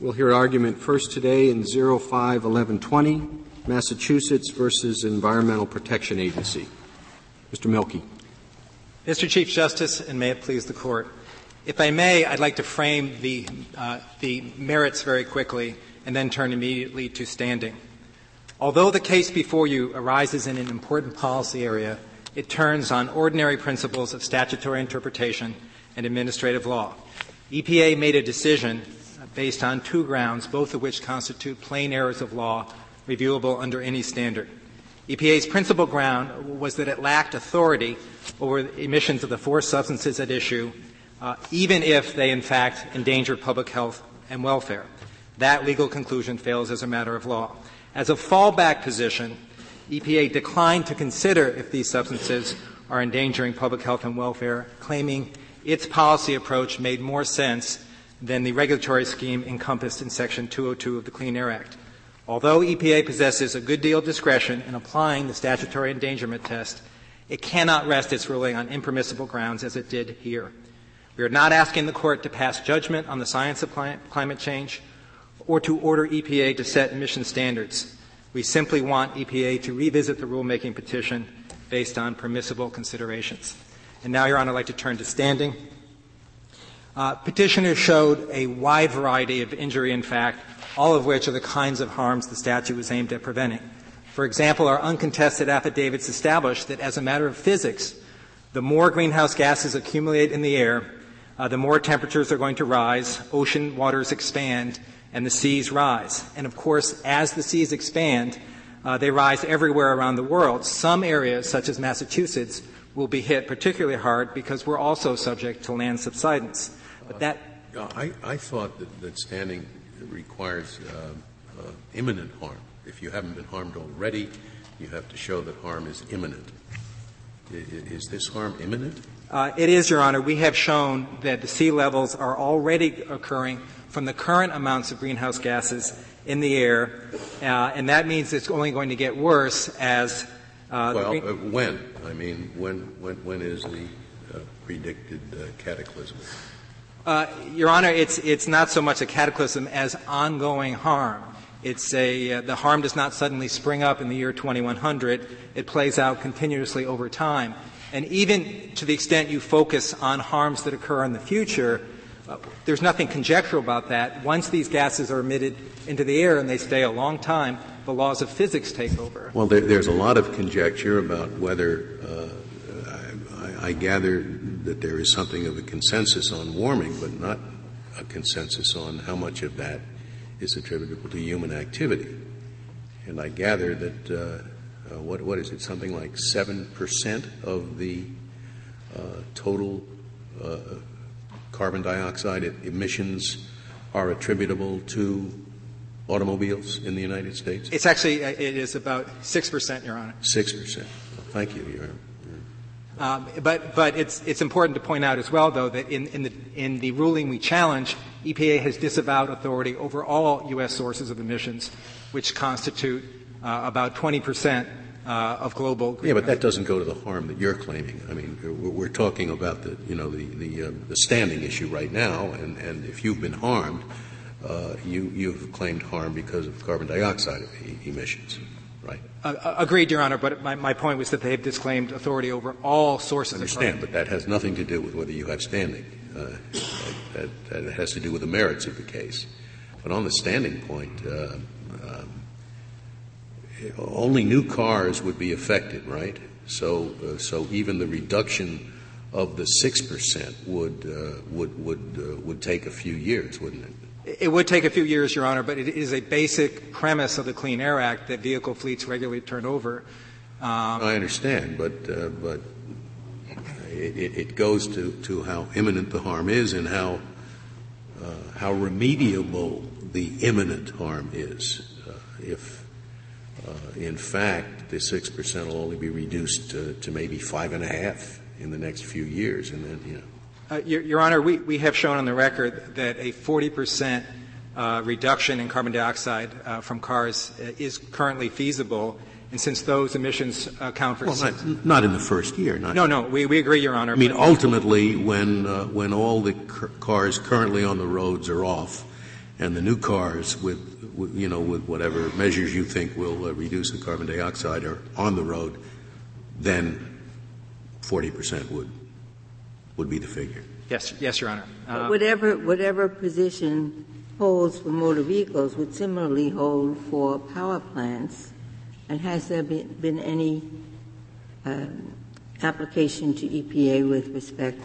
We'll hear argument first today in 051120, Massachusetts versus Environmental Protection Agency. Mr. Milkey. Mr. Chief Justice, and may it please the Court. If I may, I'd like to frame the, uh, the merits very quickly and then turn immediately to standing. Although the case before you arises in an important policy area, it turns on ordinary principles of statutory interpretation and administrative law. EPA made a decision based on two grounds, both of which constitute plain errors of law reviewable under any standard. EPA's principal ground was that it lacked authority over emissions of the four substances at issue, uh, even if they in fact endanger public health and welfare. That legal conclusion fails as a matter of law. As a fallback position, EPA declined to consider if these substances are endangering public health and welfare, claiming its policy approach made more sense than the regulatory scheme encompassed in Section 202 of the Clean Air Act. Although EPA possesses a good deal of discretion in applying the statutory endangerment test, it cannot rest its ruling on impermissible grounds as it did here. We are not asking the court to pass judgment on the science of climate change or to order EPA to set emission standards. We simply want EPA to revisit the rulemaking petition based on permissible considerations. And now, Your Honor, I'd like to turn to standing. Uh, petitioners showed a wide variety of injury in fact, all of which are the kinds of harms the statute was aimed at preventing. For example, our uncontested affidavits establish that as a matter of physics, the more greenhouse gases accumulate in the air, uh, the more temperatures are going to rise, ocean waters expand, and the seas rise. And of course, as the seas expand, uh, they rise everywhere around the world. Some areas, such as Massachusetts, will be hit particularly hard because we're also subject to land subsidence. But that uh, I, I, thought that, that standing requires uh, uh, imminent harm. If you haven't been harmed already, you have to show that harm is imminent. Is this harm imminent? Uh, it is, Your Honor. We have shown that the sea levels are already occurring from the current amounts of greenhouse gases in the air, uh, and that means it's only going to get worse as. Uh, well, green- uh, when? I mean, when, when, when is the uh, predicted uh, cataclysm? Your Honor, it's, it's not so much a cataclysm as ongoing harm. It's a, uh, the harm does not suddenly spring up in the year 2100. It plays out continuously over time. And even to the extent you focus on harms that occur in the future, uh, there's nothing conjectural about that. Once these gases are emitted into the air and they stay a long time, the laws of physics take over. Well, there, there's a lot of conjecture about whether uh, I, I, gather that there is something of a consensus on warming, but not a consensus on how much of that is attributable to human activity. And I gather that uh, uh, what, what is it? Something like seven percent of the uh, total uh, carbon dioxide emissions are attributable to automobiles in the United States? It's actually, uh, it is about 6%, Your Honor. 6%. Thank you, Your Honor. Um, but but it's it's important to point out as well, though, that in, in the in the ruling we challenge, EPA has disavowed authority over all U.S. sources of emissions, which constitute uh, about 20 percent uh, of global. Yeah, but that doesn't go to the harm that you're claiming. I mean, we're, we're talking about the you know the the, uh, the, standing issue right now, and, and if you've been harmed, uh, you you've claimed harm because of carbon dioxide emissions. Right. Uh, uh, agreed, Your Honor. But my, my, point was that they have disclaimed authority over all sources. I understand, but that has nothing to do with whether you have standing. Uh, that, that, that, has to do with the merits of the case. But on the standing point, uh, only new cars would be affected, right? So, uh, so even the reduction of the six percent would uh, would would uh, would take a few years, wouldn't it? It would take a few years, Your Honor, but it is a basic premise of the Clean Air Act that vehicle fleets regularly turn over. Um, I understand, but uh, but it, it, goes to, to how imminent the harm is and how uh, how remediable the imminent harm is. Uh, if in fact, the 6% will only be reduced to, to maybe five and a half in the next few years. And then, you know. Uh, Your, Your, Honor, we, we have shown on the record that a 40% uh, reduction in carbon dioxide uh, from cars uh, is currently feasible. And since those emissions account for well, not, not, in the first year. Not no, no, we, we agree, Your Honor. I mean, ultimately, when uh, when all the cars currently on the roads are off, and the new cars with, with you know, with whatever measures you think will uh, reduce the carbon dioxide are on the road, then 40% would, would be the figure. Yes, yes, Your Honor. Uh, whatever, whatever position holds for motor vehicles would similarly hold for power plants. And has there been, been any um, application to EPA with respect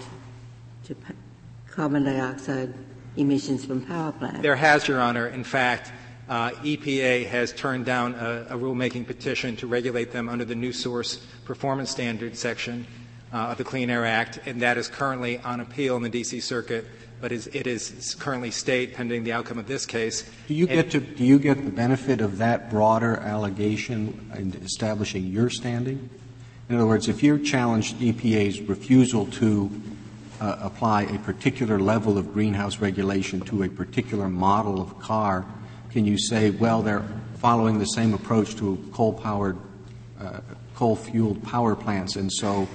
to p- carbon dioxide emissions from power plants? There has, Your Honor. In fact, uh, EPA has turned down a, a, rulemaking petition to regulate them under the new source performance standard section uh, of the Clean Air Act, and that is currently on appeal in the D.C. Circuit. But is, it is currently state pending the outcome of this case. Do you and get to do you get the benefit of that broader allegation in establishing your standing? In other words, if you challenged EPA's refusal to uh, apply a particular level of greenhouse regulation to a particular model of car, can you say, well, they're following the same approach to coal-powered, uh, coal-fueled power plants, and so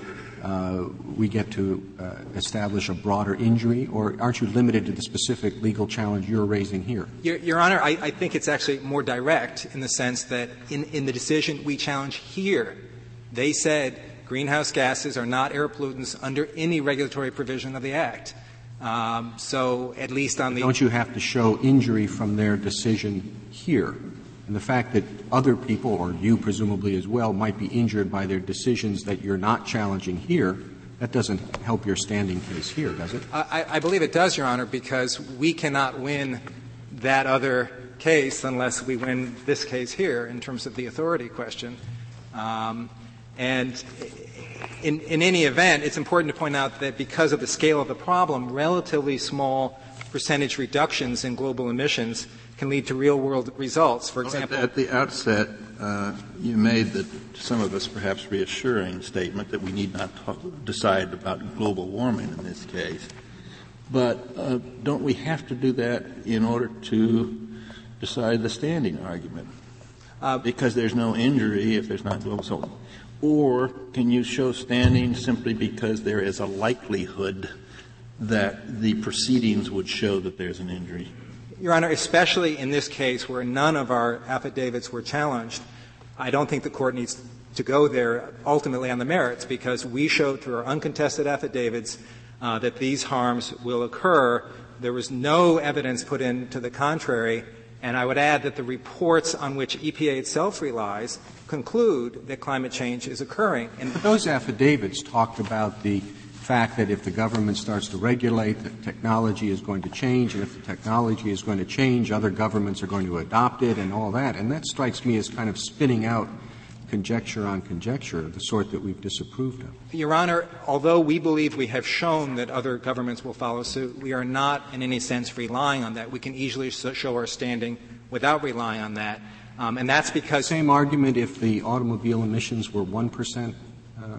uh, we get to uh, establish a broader injury, or aren't you limited to the specific legal challenge you're raising here? Your, Your Honor, I, I, think it's actually more direct in the sense that in, in the decision we challenge here, they said greenhouse gases are not air pollutants under any regulatory provision of the Act. Um, so, at least on the. Don't you have to show injury from their decision here? And the fact that other people, or you presumably as well, might be injured by their decisions that you're not challenging here, that doesn't help your standing case here, does it? I, I believe it does, Your Honor, because we cannot win that other case unless we win this case here in terms of the authority question. Um, and in, in any event, it's important to point out that because of the scale of the problem, relatively small percentage reductions in global emissions can lead to real world results. For example, at, the outset, uh, you made the, some of us perhaps reassuring statement that we need not talk, decide about global warming in this case. But uh, don't we have to do that in order to decide the standing argument? Uh, because there's no injury if there's not global. So or can you show standing simply because there is a likelihood that the proceedings would show that there's an injury? Your Honor, especially in this case where none of our affidavits were challenged, I don't think the court needs to go there ultimately on the merits because we showed through our uncontested affidavits uh, that these harms will occur. There was no evidence put in to the contrary, and I would add that the reports on which EPA itself relies conclude that climate change is occurring. And those affidavits talked about the fact that if the government starts to regulate, the technology is going to change, and if the technology is going to change, other governments are going to adopt it, and all that. And that strikes me as kind of spinning out conjecture on conjecture, the sort that we've disapproved of. Your Honor, although we believe we have shown that other governments will follow suit, we are not in any sense relying on that. We can easily show our standing without relying on that. Um, and that's because. Same argument if the automobile emissions were 1%. Uh,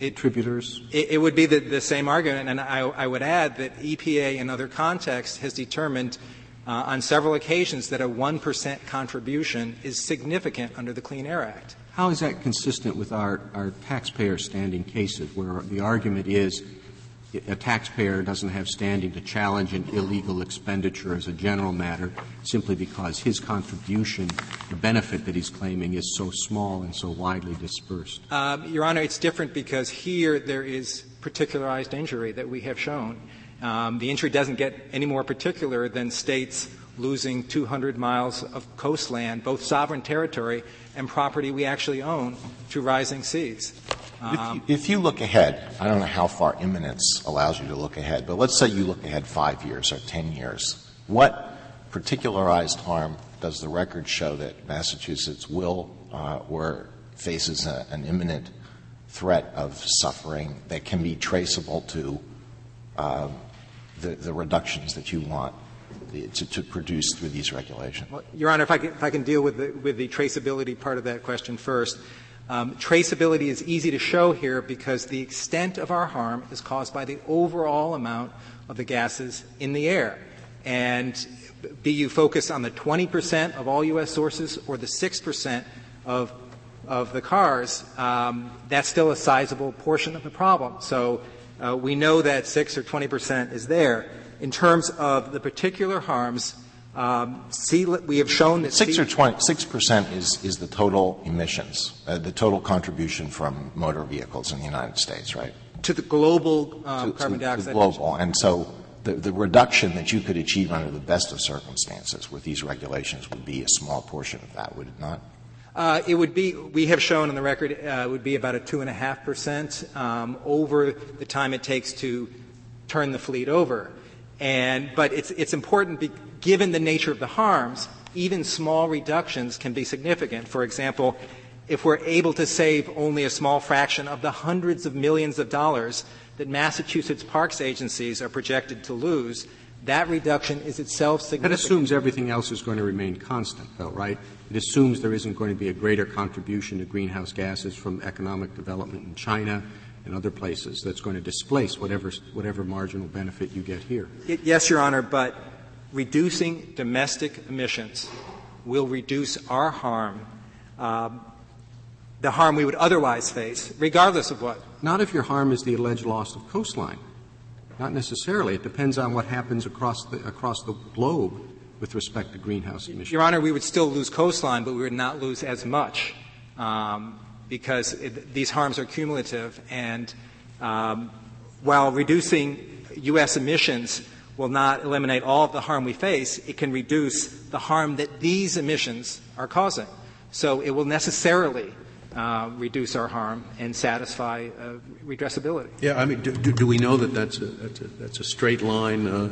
contributors? It, it, would be the, the, same argument, and I, I, would add that EPA in other contexts has determined uh, on several occasions that a 1% contribution is significant under the Clean Air Act. How is that consistent with our, our taxpayer standing cases, where the argument is a taxpayer doesn't have standing to challenge an illegal expenditure as a general matter simply because his contribution, the benefit that he's claiming, is so small and so widely dispersed? Um, Your Honor, it's different because here there is particularized injury that we have shown. Um, the injury doesn't get any more particular than states losing 200 miles of coastland, both sovereign territory and property we actually own, to rising seas. Um, if, you, if, you, look ahead, I don't know how far imminence allows you to look ahead, but let's say you look ahead five years or ten years. What particularized harm does the record show that Massachusetts will uh, or faces a, an imminent threat of suffering that can be traceable to uh, the, the reductions that you want to, to, produce through these regulations? Well, Your Honor, if I can, if I can deal with the, with the traceability part of that question first. Um, traceability is easy to show here because the extent of our harm is caused by the overall amount of the gases in the air. And be you focused on the 20% of all U.S. sources or the 6% of, of the cars, um, that's still a sizable portion of the problem. So uh, we know that 6 or 20% is there. In terms of the particular harms, um, we have shown that six or twenty six percent is is the total emissions, uh, the total contribution from motor vehicles in the United States, right? to the global um, To- carbon to- dioxide. to global, and so the, the reduction that you could achieve under the best of circumstances with these regulations would be a small portion of that, would it not? Uh, it would be, we have shown on the record, uh, it would be about a 2.5% um, over the time it takes to turn the fleet over. And, but it's, it's important, be, given the nature of the harms, even small reductions can be significant. For example, if we're able to save only a small fraction of the hundreds of millions of dollars that Massachusetts parks agencies are projected to lose, that reduction is itself significant. That assumes everything else is going to remain constant, though, right? It assumes there isn't going to be a greater contribution to greenhouse gases from economic development in China and other places that's going to displace whatever, whatever marginal benefit you get here. Yes, Your Honor, but reducing domestic emissions will reduce our harm, um, the harm we would otherwise face, regardless of what. Not if your harm is the alleged loss of coastline. Not necessarily. It depends on what happens across the, across the globe with respect to greenhouse emissions. Your Honor, we would still lose coastline, but we would not lose as much um, because it, these harms are cumulative. And um, while reducing U.S. emissions will not eliminate all of the harm we face, it can reduce the harm that these emissions are causing. So it will necessarily uh, reduce our harm and satisfy uh, redressability. Yeah, I mean, do, do, we know that that's a, that's a, that's a straight line uh,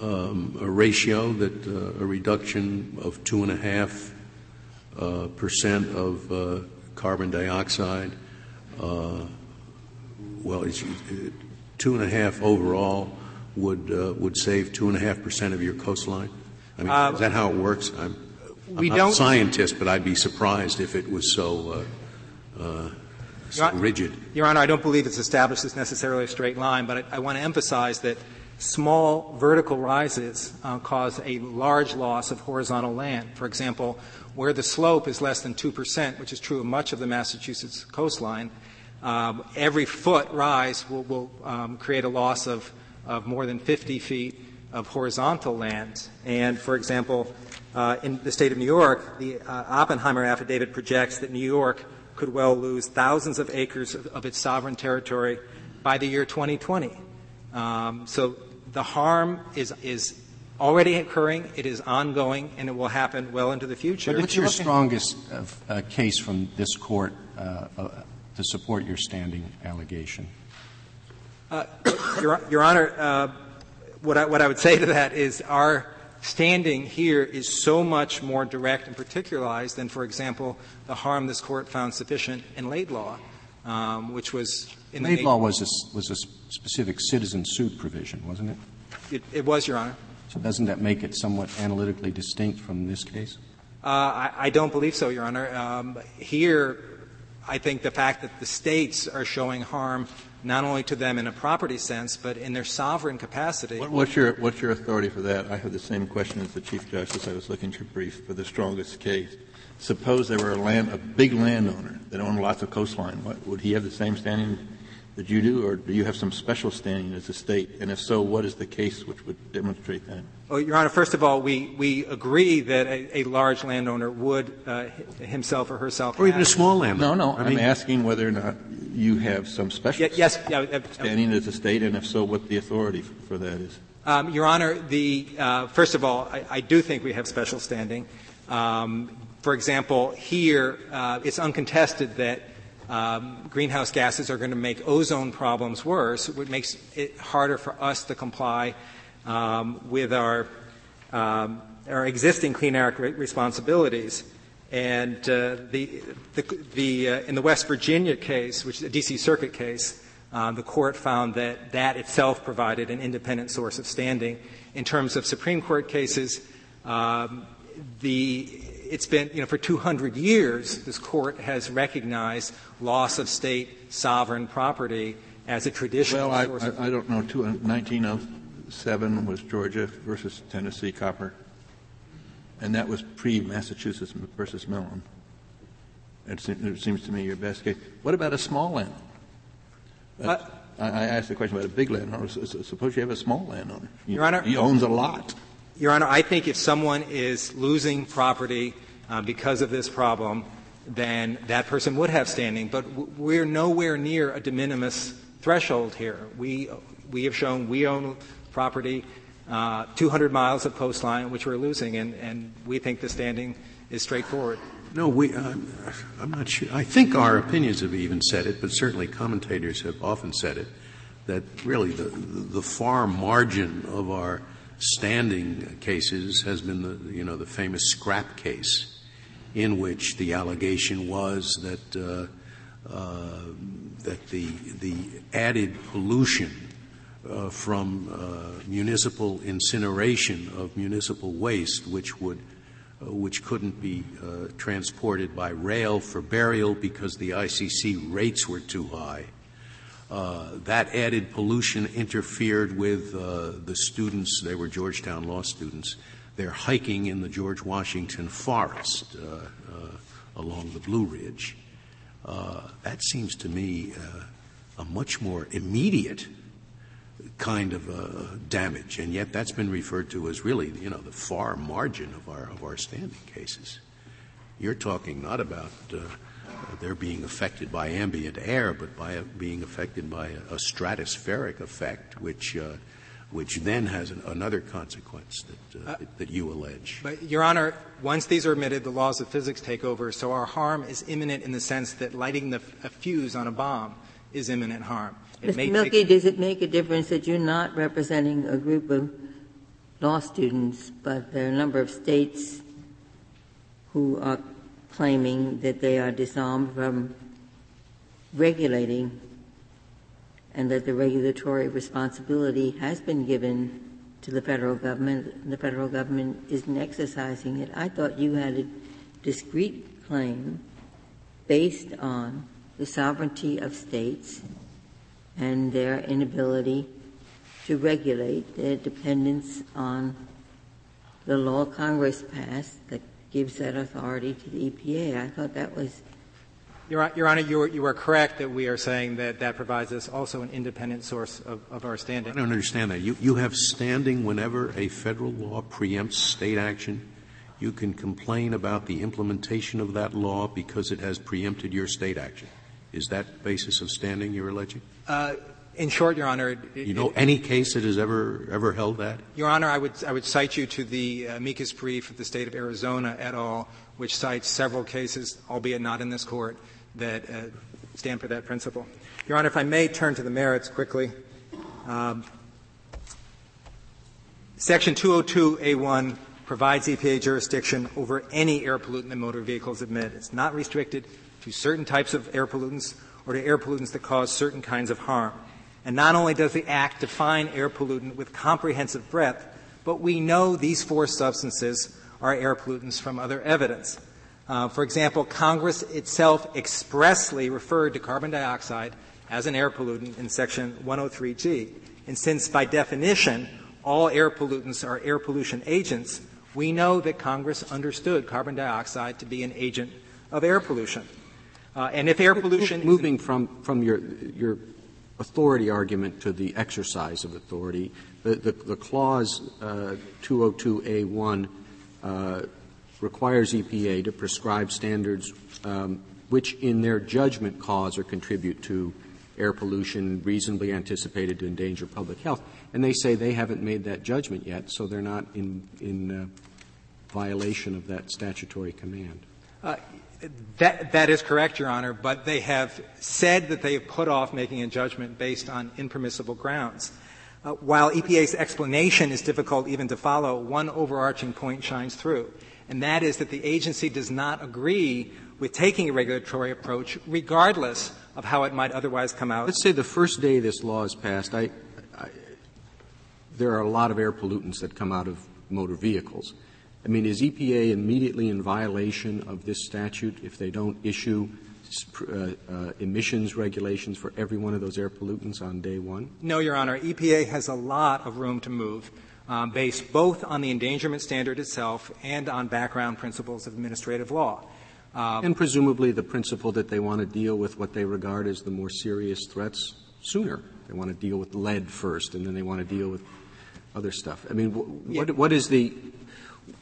um, a ratio, that uh, a reduction of two and a half uh, percent of uh, carbon dioxide, well, it's, two and a half overall would uh, would save two and a half percent of your coastline? I mean, is that how it works? I'm, I'm not don't- a scientist, but I'd be surprised if it was so, uh, uh, so rigid. Your Honor, I don't believe it's established as necessarily a straight line, but I, I want to emphasize that small vertical rises uh, cause a large loss of horizontal land. For example, where the slope is less than 2%, which is true of much of the Massachusetts coastline, um, every foot rise will, will um, create a loss of, of more than 50 feet of horizontal land. And, for example, uh, in the state of New York, the uh, Oppenheimer affidavit projects that New York could well lose thousands of acres of, of its sovereign territory by the year 2020. Um, so the harm is, is already occurring, it is ongoing, and it will happen well into the future. But What's your strongest uh, uh, case from this court uh, uh, to support your standing allegation? Your, Your Honor, uh, what, I, what I would say to that is our standing here is so much more direct and particularized than, for example, the harm this court found sufficient in Laidlaw, um, which was in the Laidlaw was a, was a specific citizen suit provision, wasn't it? It, it was, Your Honor. So doesn't that make it somewhat analytically distinct from this case? Uh, I, I don't believe so, Your Honor. Um, here, I think the fact that the states are showing harm not only to them in a property sense, but in their sovereign capacity. What- What's your, what's your authority for that? I have the same question as the Chief Justice. I was looking your brief for the strongest case. Suppose there were a land, a big landowner that owned lots of coastline. What, would he have the same standing that you do, or do you have some special standing as a state? And if so, what is the case which would demonstrate that? Oh, Your Honor, first of all, we, we agree that a, a large landowner would uh, himself or herself Or even a small landowner. No, no, I I'm mean, asking whether or not you have some special Ye- Yes, yeah, uh, standing as a state, and if so, what the authority f- for that is. Um, Your Honor, the, uh, first of all, I, I do think we have special standing. Um, for example, here, uh, it's uncontested that um, greenhouse gases are going to make ozone problems worse, which makes it harder for us to comply um, with our, um, our existing Clean Air responsibilities. And uh, the, the, the, uh, in the West Virginia case, which is a D.C. Circuit case, uh, the court found that that itself provided an independent source of standing. In terms of Supreme Court cases, um, the, it's been, you know, for 200 years, this court has recognized loss of state sovereign property as a traditional Well, I, source of I, I don't know, two, 1907 was Georgia versus Tennessee copper, and that was pre-Massachusetts versus Mellon. It, se- it seems to me your best case. What about a small land? Uh, I, I asked the question about a big landowner. Suppose you have a small landowner. Your Honor, he owns a lot. Your Honor, I think if someone is losing property uh, because of this problem, then that person would have standing. But we're nowhere near a de minimis threshold here. We we have shown we own property uh, 200 miles of coastline, which we're losing, and, and we think the standing is straightforward. No, we, uh, I'm not sure. I think our opinions have even said it, but certainly commentators have often said it, that really the, the far margin of our standing cases has been the, you know, the famous scrap case, in which the allegation was that, uh, uh, that the, the added pollution uh, from uh, municipal incineration of municipal waste, which would uh, which couldn't be uh, transported by rail for burial because the ICC rates were too high. Uh, that added pollution interfered with uh, the students, they were Georgetown law students, they're hiking in the George Washington forest along the Blue Ridge. that seems to me a much more immediate kind of uh, damage, and yet that's been referred to as really, you know, the far margin of our of our standing cases. You're talking not about uh, they're being affected by ambient air, but by a, being affected by a, a stratospheric effect, which uh, which then has an, another consequence that, uh, uh, that you allege. But, Your Honor, once these are admitted, the laws of physics take over, so our harm is imminent in the sense that lighting the, a fuse on a bomb is imminent harm. It Mr. Milkey, does it make a difference that you're not representing a group of law students, but there are a number of states who are claiming that they are disarmed from regulating and that the regulatory responsibility has been given to the federal government. The federal government isn't exercising it. I thought you had a discrete claim based on the sovereignty of states and their inability to regulate their dependence on the law Congress passed that gives that authority to the EPA. I thought that was. Your, Your Honor, you are, you are, correct that we are saying that that provides us also an independent source of, of our standing. I don't understand that. You, you have standing whenever a federal law preempts state action. You can complain about the implementation of that law because it has preempted your state action. Is that basis of standing you're alleging? Uh, in short, Your Honor, it, you know it, any case that has ever ever held that? Your Honor, I would I would cite you to the amicus brief of the state of Arizona et al., which cites several cases, albeit not in this court, that uh, stand for that principle. Your Honor, if I may turn to the merits quickly. Um, Section 202A1 provides EPA jurisdiction over any air pollutant that motor vehicles emit. It's not restricted to certain types of air pollutants or to air pollutants that cause certain kinds of harm. And not only does the Act define air pollutant with comprehensive breadth, but we know these four substances are air pollutants from other evidence. Uh, for example, Congress itself expressly referred to carbon dioxide as an air pollutant in Section 103G. And since, by definition, all air pollutants are air pollution agents, we know that Congress understood carbon dioxide to be an agent of air pollution. Uh, and if air pollution moving from from your your authority argument to the exercise of authority, the the, the clause uh, 202a1 uh, requires EPA to prescribe standards um, which, in their judgment, cause or contribute to air pollution reasonably anticipated to endanger public health. And they say they haven't made that judgment yet, so they're not in in uh, violation of that statutory command. That, that is correct, Your Honor, but they have said that they have put off making a judgment based on impermissible grounds. Uh, while EPA's explanation is difficult even to follow, one overarching point shines through, and that is that the agency does not agree with taking a regulatory approach, regardless of how it might otherwise come out. Let's say the first day this law is passed, I, I, there are a lot of air pollutants that come out of motor vehicles. I mean, is EPA immediately in violation of this statute if they don't issue uh, uh, emissions regulations for every one of those air pollutants on day one? No, Your Honor. EPA has a lot of room to move. Um, based both on the endangerment standard itself and on background principles of administrative law. Um, and presumably the principle that they want to deal with what they regard as the more serious threats sooner. They want to deal with lead first, and then they want to deal with other stuff. I mean, what, what is the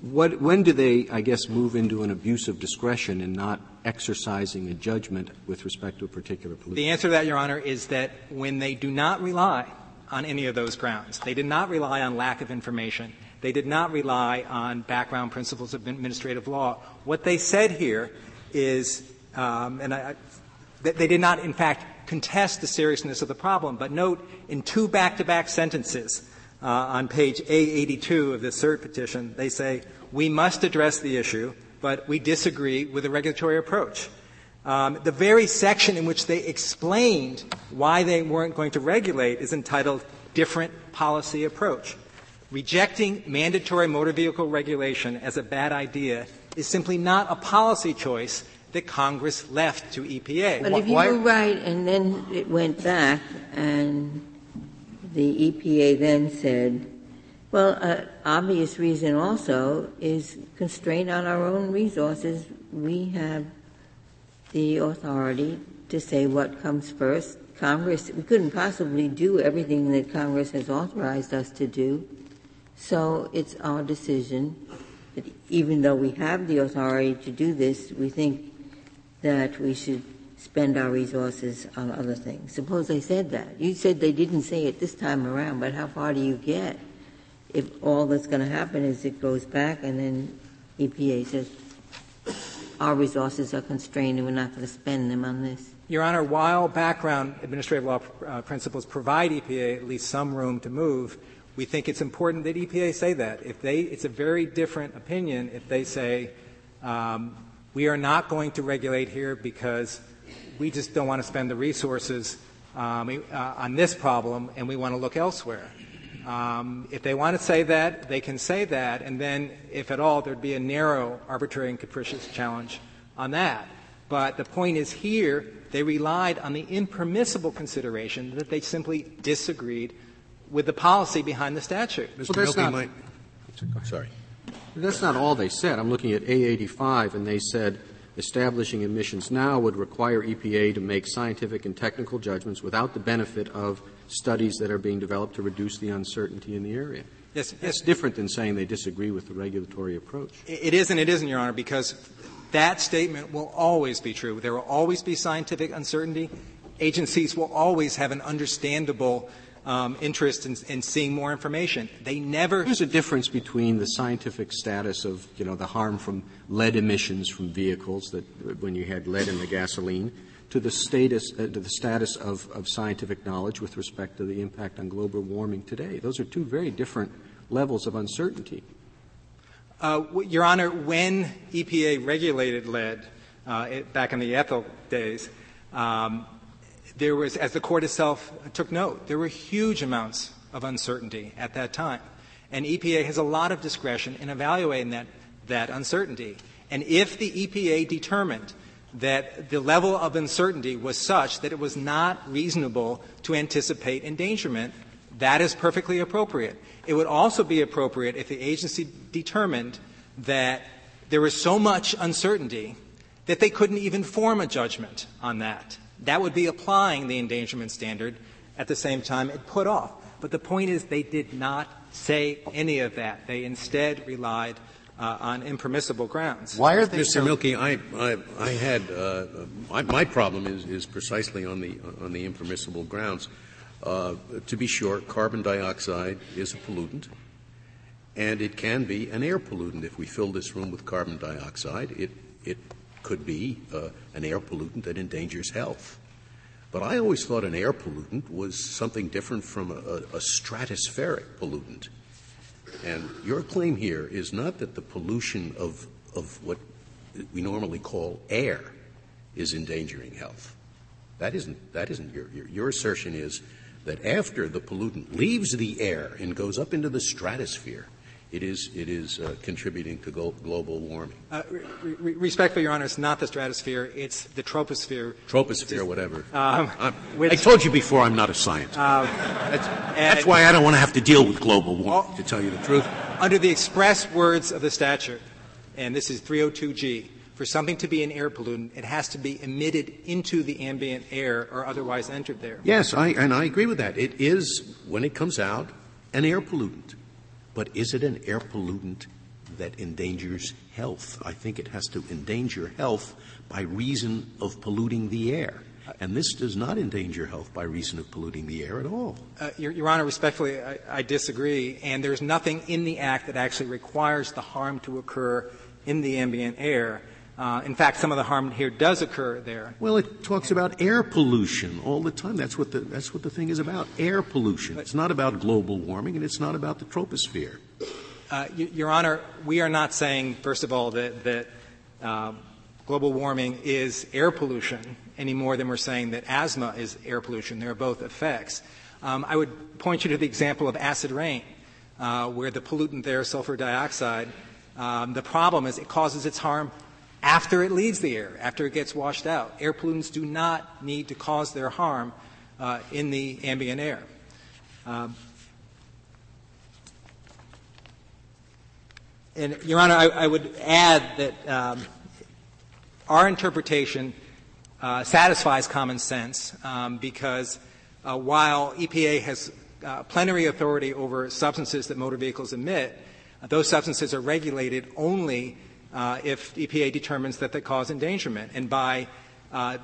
what, when do they, I guess, move into an abuse of discretion in not exercising a judgment with respect to a particular pollution? The answer to that, Your Honor, is that when they do not rely on any of those grounds, they did not rely on lack of information, they did not rely on background principles of administrative law. What they said here is, um, and I, they did not, in fact, contest the seriousness of the problem, but note in two back-to-back sentences uh, on page A82 of the cert petition, they say, we must address the issue, but we disagree with the regulatory approach. Um, the very section in which they explained why they weren't going to regulate is entitled Different Policy Approach. Rejecting mandatory motor vehicle regulation as a bad idea is simply not a policy choice that Congress left to EPA. But if you were right and then it went back and the EPA then said, well, an obvious reason also is constraint on our own resources. We have the authority to say what comes first. Congress, we couldn't possibly do everything that Congress has authorized us to do. So it's our decision that even though we have the authority to do this, we think that we should spend our resources on other things. Suppose they said that. You said they didn't say it this time around, but how far do you get if all that's going to happen is it goes back and then EPA says our resources are constrained and we're not going to spend them on this? Your Honor, while background administrative law uh, principles provide EPA at least some room to move, we think it's important that EPA say that. If they, it's a very different opinion if they say um, we are not going to regulate here because we just don't want to spend the resources um, uh, on this problem and we want to look elsewhere. Um, if they want to say that, they can say that, and then, if at all, there'd be a narrow, arbitrary, and capricious challenge on that. But the point is here, they relied on the impermissible consideration that they simply disagreed with the policy behind the statute. Mr. Well, that's not, might, sorry. That's not all they said. I'm looking at A85, and they said establishing emissions now would require EPA to make scientific and technical judgments without the benefit of studies that are being developed to reduce the uncertainty in the area. Yes, That's different than saying they disagree with the regulatory approach. It is and it isn't, Your Honor, because that statement will always be true. There will always be scientific uncertainty. Agencies will always have an understandable um, interest in, in, seeing more information. They never. There's a difference between the scientific status of, you know, the harm from lead emissions from vehicles that when you had lead in the gasoline, to the status, uh, to the status of, of scientific knowledge with respect to the impact on global warming today. Those are two very different levels of uncertainty. Uh, Your Honor, when EPA regulated lead uh, it, back in the ethyl days, um, there was, as the court itself took note, there were huge amounts of uncertainty at that time. And EPA has a lot of discretion in evaluating that, that uncertainty. And if the EPA determined that the level of uncertainty was such that it was not reasonable to anticipate endangerment, that is perfectly appropriate. It would also be appropriate if the agency determined that there was so much uncertainty that they couldn't even form a judgment on that. That would be applying the endangerment standard at the same time it put off. But the point is they did not say any of that. They instead relied uh, on impermissible grounds. Why are they Mr. So Milkey, I, I, I had uh, my, my, problem is, is precisely on the on the impermissible grounds. Uh, to be sure, carbon dioxide is a pollutant, and it can be an air pollutant. If we fill this room with carbon dioxide, it it could be uh, an air pollutant that endangers health. But I always thought an air pollutant was something different from a, a, stratospheric pollutant. And your claim here is not that the pollution of, of what we normally call air is endangering health. That isn't, that isn't your, your, your assertion is that after the pollutant leaves the air and goes up into the stratosphere, it is, it is uh, contributing to go- global warming. Uh, re- re- respectfully, Your Honor, it's not the stratosphere, it's the troposphere. Troposphere, whatever. Um, I told you before I'm not a scientist. That's, that's why I don't want to have to deal with global warming, to tell you the truth. Under the express words of the statute, and this is 302G, for something to be an air pollutant, it has to be emitted into the ambient air or otherwise entered there. Yes, I, and I agree with that. It is, when it comes out, an air pollutant. But is it an air pollutant that endangers health? I think it has to endanger health by reason of polluting the air. And this does not endanger health by reason of polluting the air at all. Uh, Your, Your, Honor, respectfully, I, I, disagree. And there's nothing in the Act that actually requires the harm to occur in the ambient air. Uh, in fact, some of the harm here does occur there. Well, it talks about air pollution all the time. That's what the, that's what the thing is about air pollution. But, it's not about global warming, and it's not about the troposphere. Uh, Your Honor, we are not saying, first of all, that, that uh, global warming is air pollution any more than we're saying that asthma is air pollution. There are both effects. Um, I would point you to the example of acid rain, uh, where the pollutant there, sulfur dioxide, um, the problem is it causes its harm after it leaves the air, after it gets washed out. Air pollutants do not need to cause their harm uh, in the ambient air. Um, and, Your Honor, I, I would add that um, our interpretation uh, satisfies common sense um, because uh, while EPA has uh, plenary authority over substances that motor vehicles emit, those substances are regulated only uh, if EPA determines that they cause endangerment. And by uh,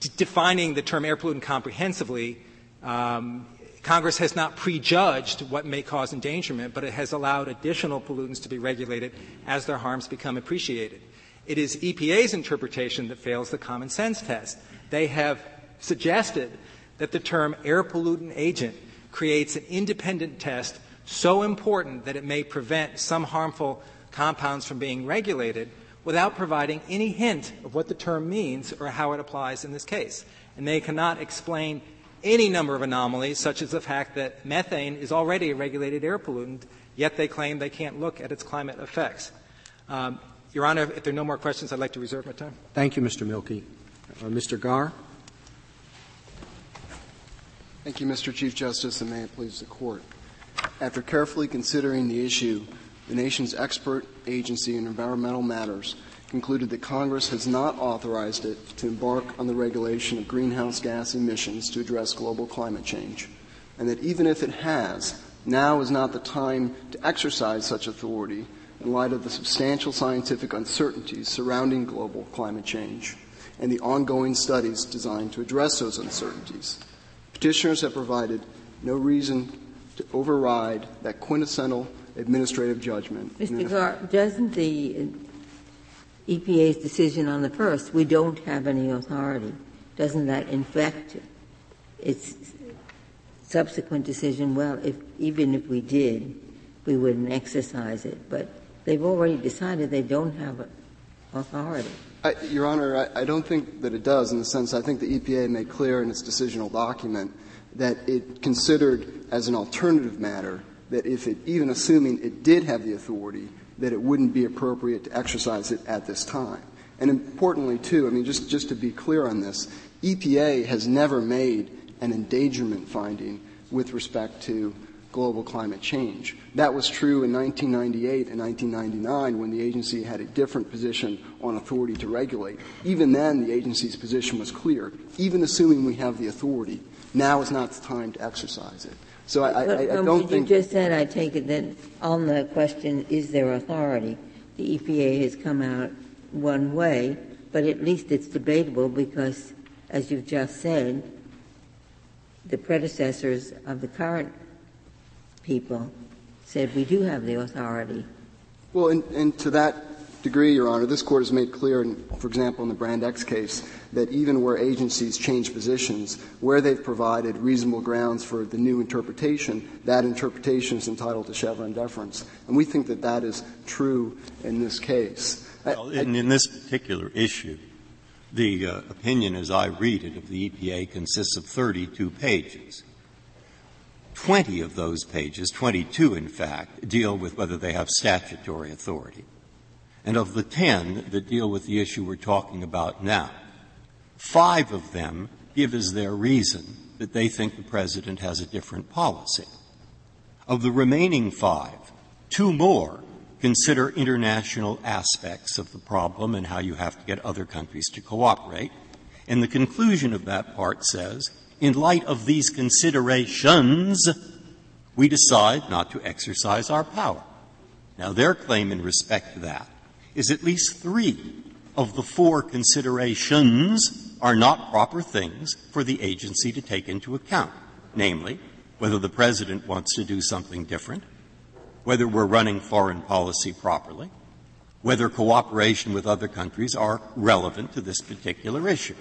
d- defining the term air pollutant comprehensively, um, Congress has not prejudged what may cause endangerment, but it has allowed additional pollutants to be regulated as their harms become appreciated. It is EPA's interpretation that fails the common sense test. They have suggested that the term air pollutant agent creates an independent test so important that it may prevent some harmful compounds from being regulated without providing any hint of what the term means or how it applies in this case. And they cannot explain any number of anomalies, such as the fact that methane is already a regulated air pollutant, yet they claim they can't look at its climate effects. Um, Your Honor, if there are no more questions, I'd like to reserve my time. Thank you, Mr. Milkey. Uh, Mr. Gar? Thank you, Mr. Chief Justice, and may it please the Court. After carefully considering the issue the nation's expert agency in environmental matters concluded that Congress has not authorized it to embark on the regulation of greenhouse gas emissions to address global climate change, and that even if it has, now is not the time to exercise such authority in light of the substantial scientific uncertainties surrounding global climate change and the ongoing studies designed to address those uncertainties. Petitioners have provided no reason to override that quintessential administrative judgment. Mr. Gar, doesn't the EPA's decision on the first, we don't have any authority, doesn't that infect its subsequent decision? Well, if, even if we did, we wouldn't exercise it. But they've already decided they don't have authority. I, Your Honor, I, I, don't think that it does in the sense I think the EPA made clear in its decisional document that it considered as an alternative matter that if it, even assuming it did have the authority, that it wouldn't be appropriate to exercise it at this time. And importantly, too, I mean, just, just to be clear on this, EPA has never made an endangerment finding with respect to global climate change. That was true in 1998 and 1999 when the agency had a different position on authority to regulate. Even then, the agency's position was clear. Even assuming we have the authority, now is not the time to exercise it. So I, but, I, I um, don't you think. You just said, I take it that on the question, is there authority, the EPA has come out one way, but at least it's debatable because, as you've just said, the predecessors of the current people said we do have the authority. Well, and, and to that degree, Your Honor, this Court has made clear, in, for example, in the Brand X case, that even where agencies change positions, where they've provided reasonable grounds for the new interpretation, that interpretation is entitled to Chevron deference. And we think that that is true in this case. Well, in, in this particular issue, the uh, opinion as I read it of the EPA consists of 32 pages. 20 of those pages, 22 in fact, deal with whether they have statutory authority. And of the 10 that deal with the issue we're talking about now, five of them give as their reason that they think the president has a different policy. Of the remaining five, two more consider international aspects of the problem and how you have to get other countries to cooperate. And the conclusion of that part says, in light of these considerations, we decide not to exercise our power. Now, their claim in respect to that is at least three of the four considerations are not proper things for the agency to take into account. Namely, whether the President wants to do something different, whether we're running foreign policy properly, whether cooperation with other countries are relevant to this particular issue.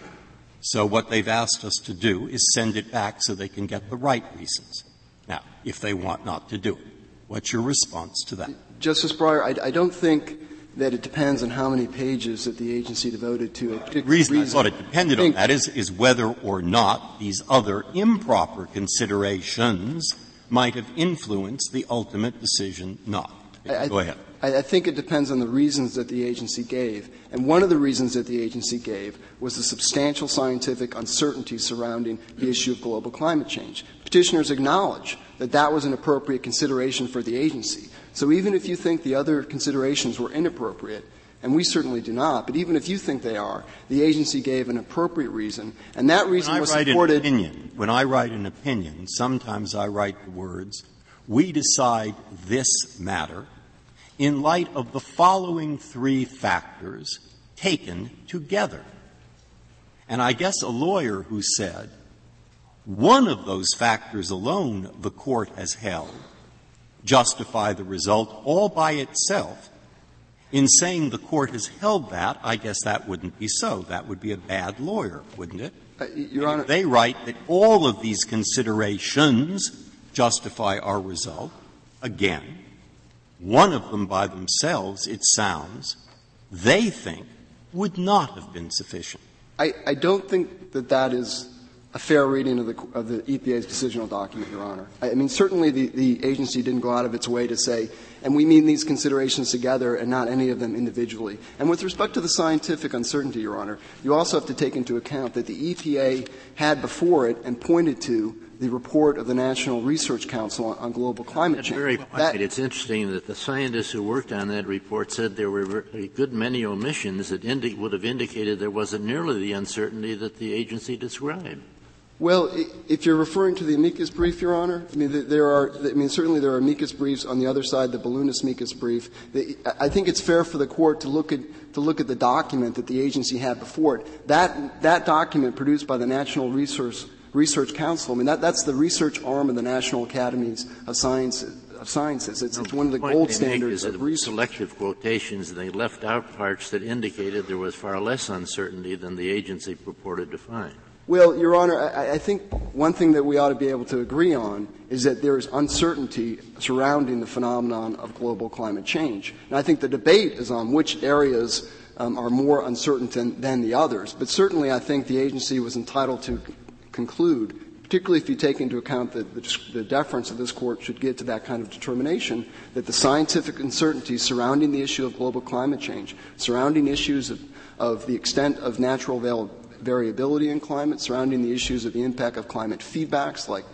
So what they've asked us to do is send it back so they can get the right reasons. Now, if they want not to do it, what's your response to that? Justice Breyer, I, I don't think that it depends on how many pages that the agency devoted to a particular reason. reason. I thought it depended on that is, is whether or not these other improper considerations might have influenced the ultimate decision not. I, Go ahead. I, I think it depends on the reasons that the agency gave. And one of the reasons that the agency gave was the substantial scientific uncertainty surrounding the issue of global climate change. Petitioners acknowledge that that was an appropriate consideration for the agency. So even if you think the other considerations were inappropriate, and we certainly do not, but even if you think they are, the agency gave an appropriate reason, and that reason when was supported. An opinion, when I write an opinion, sometimes I write the words, we decide this matter in light of the following three factors taken together. And I guess a lawyer who said, one of those factors alone the court has held justify the result all by itself. In saying the court has held that, I guess that wouldn't be so. That would be a bad lawyer, wouldn't it? Uh, Your Honor, They write that all of these considerations justify our result. Again, one of them by themselves, it sounds, they think would not have been sufficient. I, I don't think that that is a fair reading of the, of the EPA's decisional document, Your Honor. I, mean, certainly the, the agency didn't go out of its way to say, and we mean these considerations together and not any of them individually. And with respect to the scientific uncertainty, Your Honor, you also have to take into account that the EPA had before it and pointed to the report of the National Research Council on, on global climate That's change. very That- It's interesting that the scientists who worked on that report said there were a good many omissions that indi- would have indicated there wasn't nearly the uncertainty that the agency described. Well, if you're referring to the amicus brief, Your Honor, I mean, there are, I mean, certainly there are amicus briefs on the other side, the Baliunas amicus brief. I think it's fair for the court to look at, to look at the document that the agency had before it. That, that document produced by the National Research, Research Council, I mean, that, that's the research arm of the National Academies of Sciences. Of sciences. It's, it's one of the gold standards of research. selective quotations, and they left out parts that indicated there was far less uncertainty than the agency purported to find. Well, Your Honor, I, I think one thing that we ought to be able to agree on is that there is uncertainty surrounding the phenomenon of global climate change. And I think the debate is on which areas um, are more uncertain than, than the others. But certainly I think the agency was entitled to conclude, particularly if you take into account the, the, the deference that this court should give to that kind of determination, that the scientific uncertainties surrounding the issue of global climate change, surrounding issues of, of the extent of natural avail- variability in climate, surrounding the issues of the impact of climate feedbacks like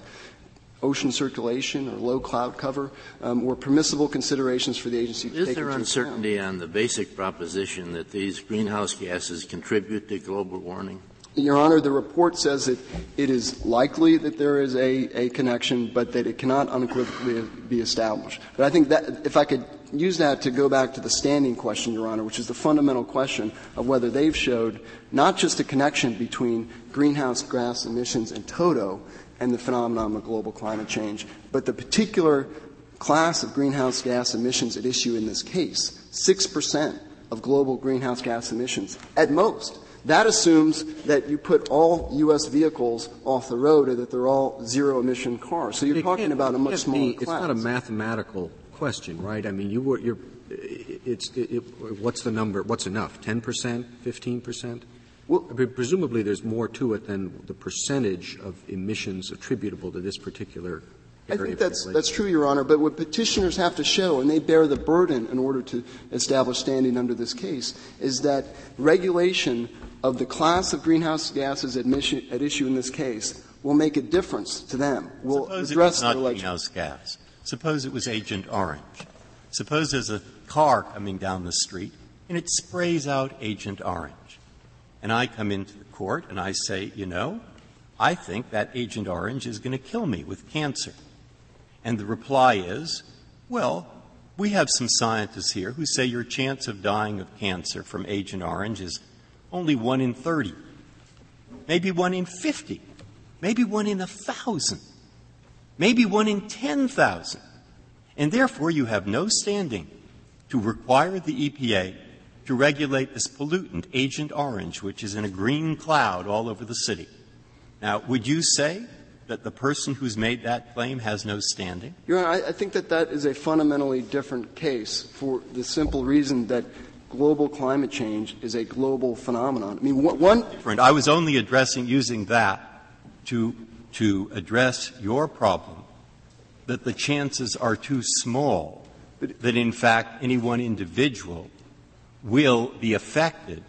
ocean circulation or low cloud cover, um, were permissible considerations for the agency to Is take there into uncertainty on the basic proposition that these greenhouse gases contribute to global warming? Your Honor, the report says that it is likely that there is a, a connection, but that it cannot unequivocally be established. But I think that if I could use that to go back to the standing question, Your Honor, which is the fundamental question of whether they've showed not just a connection between greenhouse gas emissions in toto and the phenomenon of global climate change, but the particular class of greenhouse gas emissions at issue in this case, 6% of global greenhouse gas emissions at most. That assumes that you put all U.S. vehicles off the road or that they're all zero emission cars. So you're It talking about a much smaller be- class. It's not a mathematical question, right? I mean, you were, you're, it's, it, it, what's the number, what's enough, 10%, 15%? Well- I mean, presumably there's more to it than the percentage of emissions attributable to this particular I think that's, that's true, Your Honor, but what petitioners have to show, and they bear the burden in order to establish standing under this case, is that regulation of the class of greenhouse gases at, mission, at issue in this case will make a difference to them, will Suppose it address was their not greenhouse gas. Suppose it was Agent Orange. Suppose there's a car coming down the street and it sprays out Agent Orange. And I come into the court and I say, you know, I think that Agent Orange is going to kill me with cancer. And the reply is, well, we have some scientists here who say your chance of dying of cancer from Agent Orange is only 1 in 30, maybe 1 in 50, maybe 1 in a 1,000, maybe 1 in 10,000. And therefore, you have no standing to require the EPA to regulate this pollutant, Agent Orange, which is in a green cloud all over the city. Now, would you say that the person who's made that claim has no standing? Your Honor, I, I think that that is a fundamentally different case for the simple reason that global climate change is a global phenomenon. I mean, one. Different. I was only addressing using that to, to address your problem that the chances are too small that in fact any one individual will be affected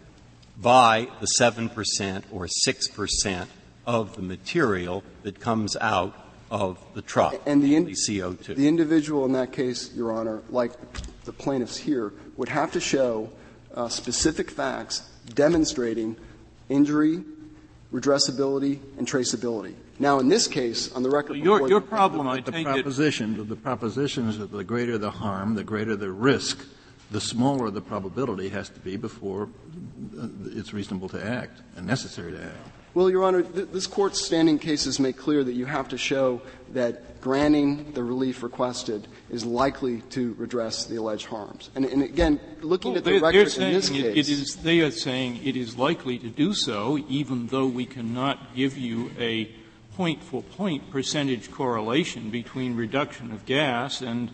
by the 7% or 6% of the material that comes out of the truck, and the, in, the CO2. The individual in that case, Your Honor, like the plaintiffs here, would have to show uh, specific facts demonstrating injury, redressability, and traceability. Now, in this case, on the record, well, your, your problem, I the take proposition, it, the proposition is that the greater the harm, the greater the risk, the smaller the probability has to be before uh, it's reasonable to act and necessary to act. Well, Your Honor, th- this Court's standing cases make clear that you have to show that granting the relief requested is likely to redress the alleged harms. And, and again, looking well, at the record in this it, case, it is, they are saying it is likely to do so, even though we cannot give you a point for point percentage correlation between reduction of gas and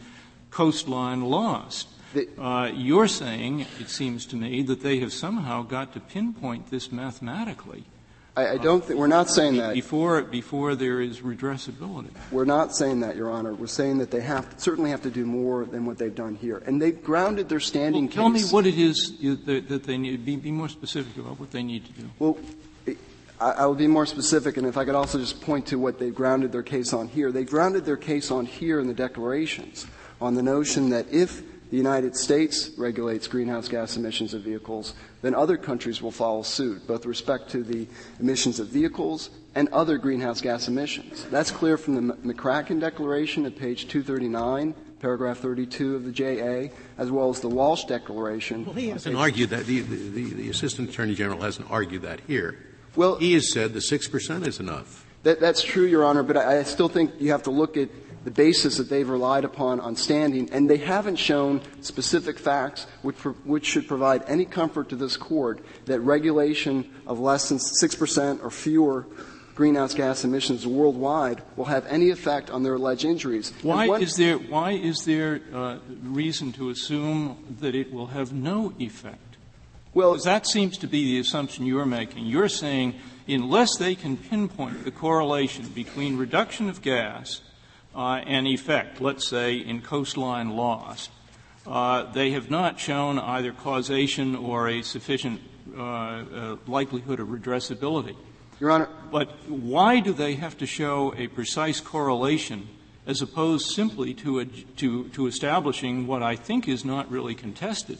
coastline lost. Uh, you're saying, it seems to me, that they have somehow got to pinpoint this mathematically. I, I don't think we're not saying that before before there is redressability. We're not saying that, Your Honor. We're saying that they have certainly have to do more than what they've done here, and they've grounded their standing. Well, tell case. me what it is that, that they need. Be, be more specific about what they need to do. Well, I will be more specific, and if I could also just point to what they've grounded their case on here. They grounded their case on here in the declarations, on the notion that if the United States regulates greenhouse gas emissions of vehicles, then other countries will follow suit, both with respect to the emissions of vehicles and other greenhouse gas emissions. That's clear from the MacCracken Declaration at page 239, paragraph 32 of the JA, as well as the Walsh Declaration. Well, he hasn't argued that. The, the, the, Assistant Attorney General hasn't argued that here. Well, he has said the 6% is enough. That, that's true, Your Honor, but I, I still think you have to look at the basis that they've relied upon on standing, and they haven't shown specific facts which, which should provide any comfort to this court that regulation of less than 6% or fewer greenhouse gas emissions worldwide will have any effect on their alleged injuries. Why is there, why is there uh, reason to assume that it will have no effect? Well, that seems to be the assumption you're making. You're saying unless they can pinpoint the correlation between reduction of gas an effect, let's say in coastline loss, uh, they have not shown either causation or a sufficient uh, uh, likelihood of redressability. Your Honor. But why do they have to show a precise correlation as opposed simply to, a, to, to establishing what I think is not really contested,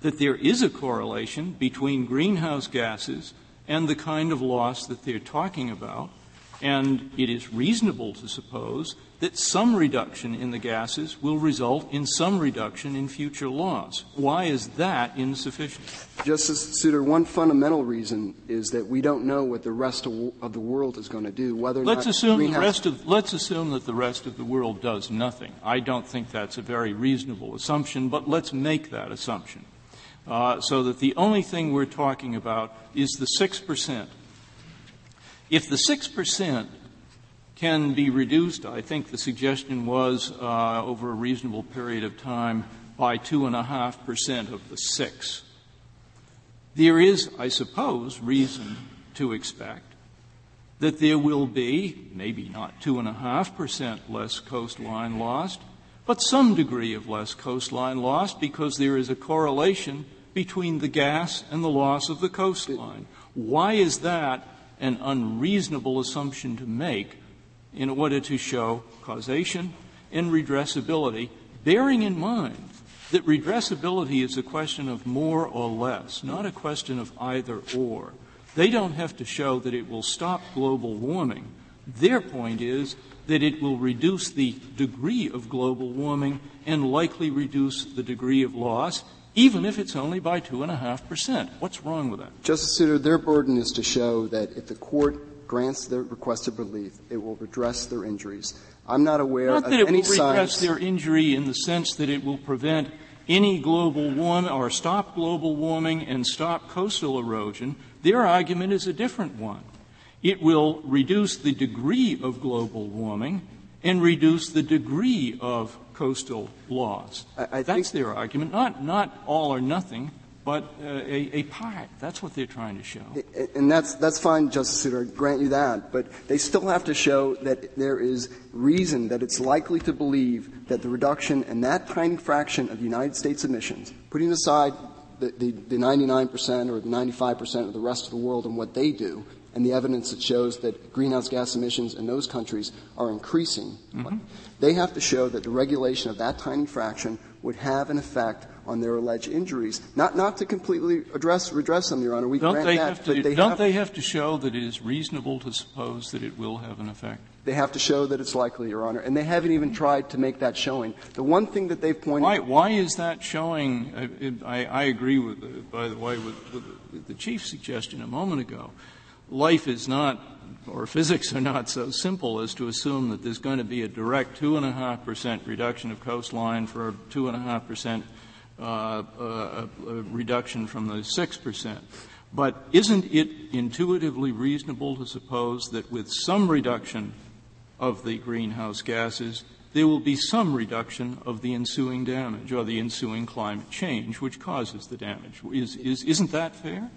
that there is a correlation between greenhouse gases and the kind of loss that they're talking about, and it is reasonable to suppose that some reduction in the gases will result in some reduction in future loss. Why is that insufficient? Justice Souter, one fundamental reason is that we don't know what the rest of, the world is going to do. Whether let's assume the rest of let's assume that the rest of the world does nothing. I don't think that's a very reasonable assumption, but let's make that assumption. Uh, so that the only thing we're talking about is the six percent. If the six percent can be reduced, I think the suggestion was, uh, over a reasonable period of time by 2.5% of the six. There is, I suppose, reason to expect that there will be, maybe not 2.5% less coastline lost, but some degree of less coastline lost because there is a correlation between the gas and the loss of the coastline. Why is that an unreasonable assumption to make in order to show causation and redressability, bearing in mind that redressability is a question of more or less, not a question of either or. They don't have to show that it will stop global warming. Their point is that it will reduce the degree of global warming and likely reduce the degree of loss, even if it's only by 2.5%. What's wrong with that? Justice Souter, their burden is to show that if the court grants their requested relief, it will redress their injuries. I'm not aware not of that it any will redress their injury in the sense that it will prevent any global warming or stop global warming and stop coastal erosion. Their argument is a different one. It will reduce the degree of global warming and reduce the degree of coastal loss. That's their argument. Not, not all or nothing, but uh, a, a part. That's what they're trying to show. and that's, that's fine, Justice Souter, I grant you that, but they still have to show that there is reason that it's likely to believe that the reduction in that tiny fraction of United States emissions, putting aside the, the, the 99% or the 95% of the rest of the world and what they do, and the evidence that shows that greenhouse gas emissions in those countries are increasing, Mm-hmm. they have to show that the regulation of that tiny fraction would have an effect on their alleged injuries. Not, not to completely address, redress them, Your Honor. We Don't grant they that, have to, but they don't have, they have to show that it is reasonable to suppose that it will have an effect? they have to show that it's likely, Your Honor. And they haven't even tried to make that showing. The one thing that they've pointed Why, why is that showing? it- I, I agree with, the- by the way, with, with the chief's suggestion a moment ago. Life is not, or physics are not so simple as to assume that there's going to be a direct two and a half percent reduction of coastline for a two and a half percent uh, uh, uh, reduction from the six percent. But isn't it intuitively reasonable to suppose that with some reduction of the greenhouse gases, there will be some reduction of the ensuing damage or the ensuing climate change which causes the damage. Is, is, isn't that fair?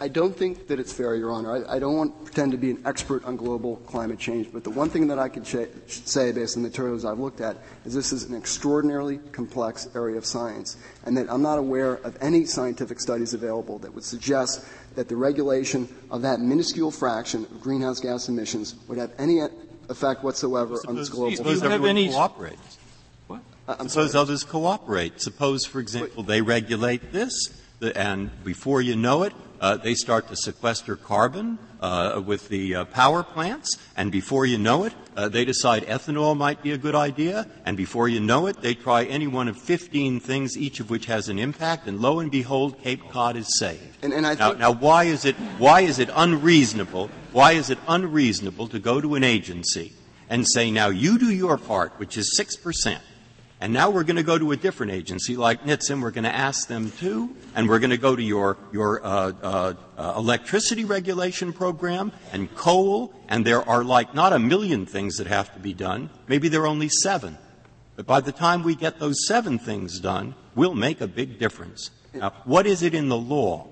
I don't think that it's fair, Your Honor. I, I don't want to pretend to be an expert on global climate change, but the one thing that I can sh- say based on the materials I've looked at is this is an extraordinarily complex area of science, and that I'm not aware of any scientific studies available that would suggest that the regulation of that minuscule fraction of greenhouse gas emissions would have any effect whatsoever on this global. Suppose Suppose have everyone any- cooperates. I- I'm Suppose sorry. others cooperate. Suppose, for example, they regulate this, the- and before you know it, uh, they start to sequester carbon uh, with the uh, power plants, and before you know it, uh, they decide ethanol might be a good idea, and before you know it, they try any one of 15 things, each of which has an impact, and lo and behold, Cape Cod is saved. And, and I Now, now, why is it why is it unreasonable? Why is it unreasonable to go to an agency and say, "Now you do your part, which is six percent, and now we're going to go to a different agency like NHTSA. We're going to ask them too, and we're going to go to your your uh, uh, uh, electricity regulation program and coal, and there are like not a million things that have to be done. Maybe there are only seven. But by the time we get those seven things done, we'll make a big difference. Now, what is it in the law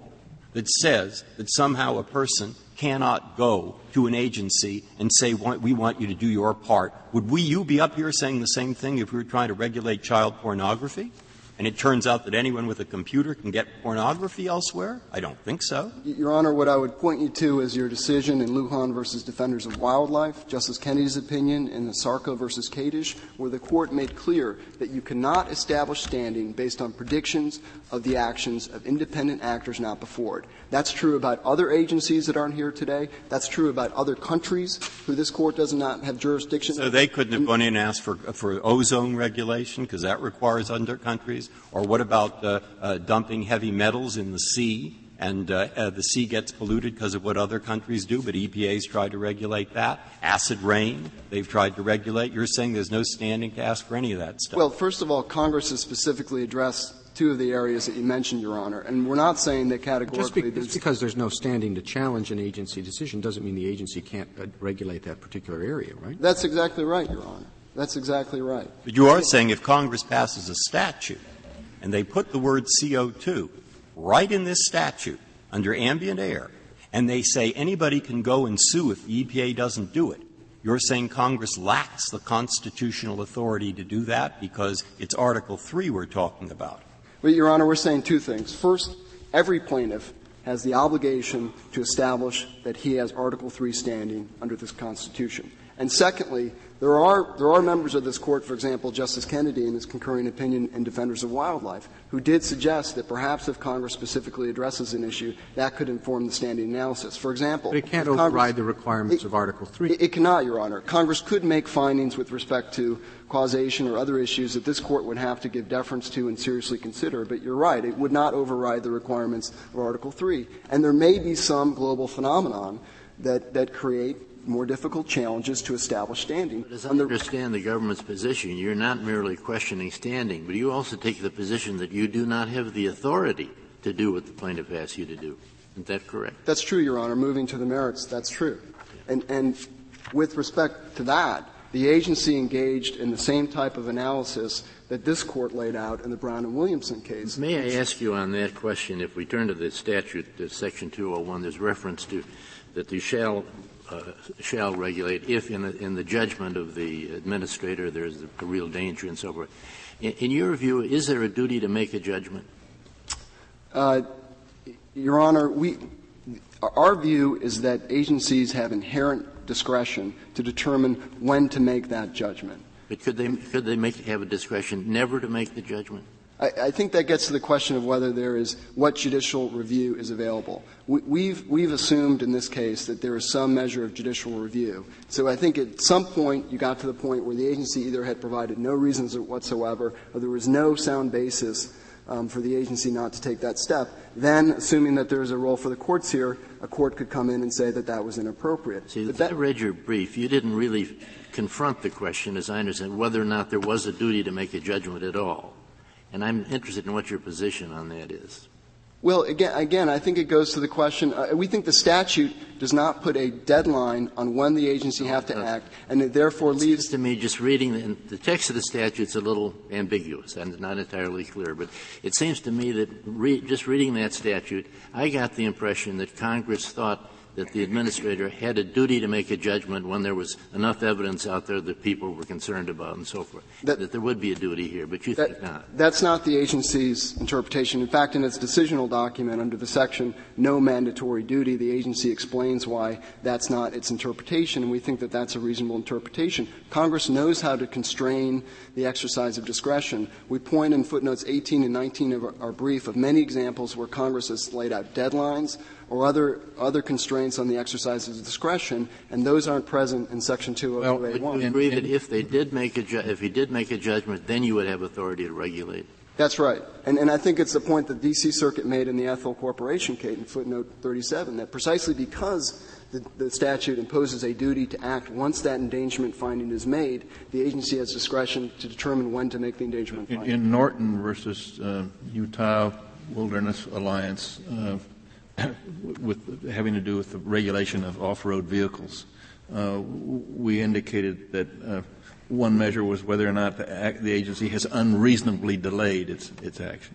that says that somehow a person cannot go to an agency and say, we want you to do your part? Would we, you be up here saying the same thing if we were trying to regulate child pornography? And it turns out that anyone with a computer can get pornography elsewhere? I don't think so. Your Honor, what I would point you to is your decision in Lujan versus Defenders of Wildlife, Justice Kennedy's opinion in the ASARCO versus Kadish, where the court made clear that you cannot establish standing based on predictions of the actions of independent actors not before it. That's true about other agencies that aren't here today. That's true about other countries who this court does not have jurisdiction. So they couldn't have gone in and asked for, for ozone regulation because that requires under countries? Or what about uh, uh, dumping heavy metals in the sea and uh, uh, the sea gets polluted because of what other countries do, but EPA's tried to regulate that? Acid rain, they've tried to regulate. You're saying there's no standing to ask for any of that stuff. Well, first of all, Congress has specifically addressed two of the areas that you mentioned, Your Honor, and we're not saying that Just, categorically be, there's just because there's no standing to challenge an agency decision doesn't mean the agency can't uh, regulate that particular area, right? That's exactly right, Your Honor. That's exactly right. But you are saying if Congress passes a statute and they put the word CO2 right in this statute under ambient air, and they say anybody can go and sue if the EPA doesn't do it, you're saying Congress lacks the constitutional authority to do that because it's Article 3 we're talking about. But, Your Honor, we're saying two things. First, every plaintiff has the obligation to establish that he has Article 3 standing under this Constitution. And secondly, There are, there are members of this court, for example, Justice Kennedy in his concurring opinion in Defenders of Wildlife, who did suggest that perhaps if Congress specifically addresses an issue, that could inform the standing analysis. For example, but it can't Congress, override the requirements it, of Article Three. It, it cannot, Your Honor. Congress could make findings with respect to causation or other issues that this court would have to give deference to and seriously consider. But you're right; it would not override the requirements of Article Three. And there may be some global phenomenon that that create more difficult challenges to establish standing. But as I understand the government's position, you're not merely questioning standing, but you also take the position that you do not have the authority to do what the plaintiff asks you to do. Isn't that correct? That's true, Your Honor. Moving to the merits, that's true. And, and with respect to that, the agency engaged in the same type of analysis that this court laid out in the Brown and Williamson case. May I ask you on that question, if we turn to the statute, section 201, there's reference to that you shall shall regulate if in the, in the judgment of the administrator there's a, real danger and so forth. In, in, your view, is there a duty to make a judgment? Uh, Your Honor, we, our view is that agencies have inherent discretion to determine when to make that judgment. But could they, could they make, have a discretion never to make the judgment? I, I, think that gets to the question of whether there is what judicial review is available. We, we've we've assumed in this case that there is some measure of judicial review. So I think at some point you got to the point where the agency either had provided no reasons whatsoever, or there was no sound basis um, for the agency not to take that step. Then, assuming that there is a role for the courts here, a court could come in and say that that was inappropriate. See, but that, I read your brief. You didn't really confront the question, as I understand, whether or not there was a duty to make a judgment at all. And I'm interested in what your position on that is. Well, again, again, I think it goes to the question. Uh, we think the statute does not put a deadline on when the agency have to act, and it therefore it leaves. to me, just reading the, the text of the statute is a little ambiguous and not entirely clear. But it seems to me that re, just reading that statute, I got the impression that Congress thought that the administrator had a duty to make a judgment when there was enough evidence out there that people were concerned about and so forth. That, that there would be a duty here, but you that, think not. That's not the agency's interpretation. In fact, in its decisional document under the section no mandatory duty, the agency explains why that's not its interpretation, and we think that that's a reasonable interpretation. Congress knows how to constrain the exercise of discretion. We point in footnotes 18 and 19 of our, our brief of many examples where Congress has laid out deadlines or other, other constraints on the exercise of discretion, and those aren't present in Section 202A1. Well, would you agree that if they did make a ju- if he did make a judgment, then you would have authority to regulate? That's right. And, and I think it's the point that D.C. Circuit made in the Ethyl Corporation case in footnote 37, that precisely because the, the, statute imposes a duty to act once that endangerment finding is made, the agency has discretion to determine when to make the endangerment in, finding. In Norton versus uh, Utah Wilderness Alliance, uh, with having to do with the regulation of off-road vehicles. Uh, we indicated that uh, one measure was whether or not the, the, agency has unreasonably delayed its, its action.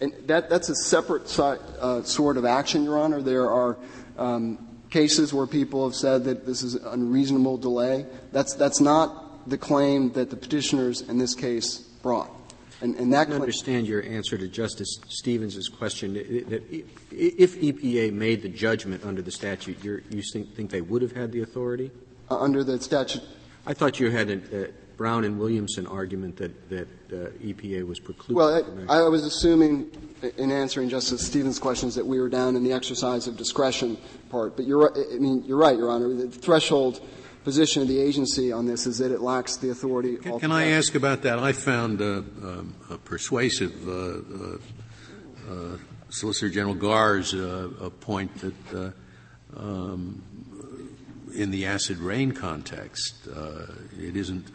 And that, that's a separate si- uh, sort of action, Your Honor. There are um, cases where people have said that this is unreasonable delay. That's, that's not the claim that the petitioners in this case brought. And, and that I understand your answer to Justice Stevens' question. That if EPA made the judgment under the statute, you think, think, they would have had the authority? Uh, under the statute? I thought you had a, a Brown and Williamson argument that, that uh, EPA was precluded. Well, I, I, was assuming in answering Justice Stevens' questions that we were down in the exercise of discretion part. But you're, I mean, you're right, Your Honor. The threshold position of the agency on this is that it lacks the authority. Can, can I ask about that? I found uh, um, a persuasive uh, uh, uh Solicitor General Garre's uh, point that um, in the acid rain context, it isn't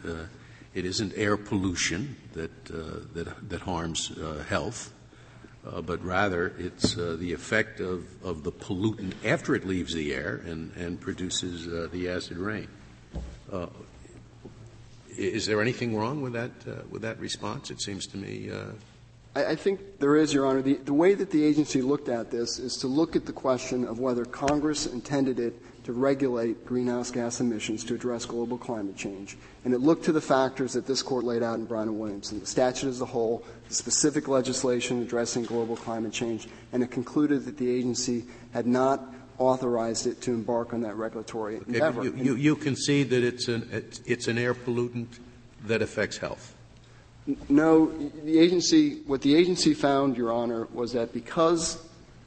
it isn't air pollution that that that harms health. Uh, but rather it's uh, the effect of, of the pollutant after it leaves the air and, and produces uh, the acid rain. Uh, is there anything wrong with that uh, with that response? It seems to me. Uh, I, I, think there is, Your Honor. The, the way that the agency looked at this is to look at the question of whether Congress intended it to regulate greenhouse gas emissions to address global climate change. And it looked to the factors that this court laid out in Brown and Williamson, the statute as a whole, the specific legislation addressing global climate change, and it concluded that the agency had not authorized it to embark on that regulatory Okay, endeavor. You, you, you concede that it's an, it's, an air pollutant that affects health. No, the agency, what the agency found, Your Honor, was that because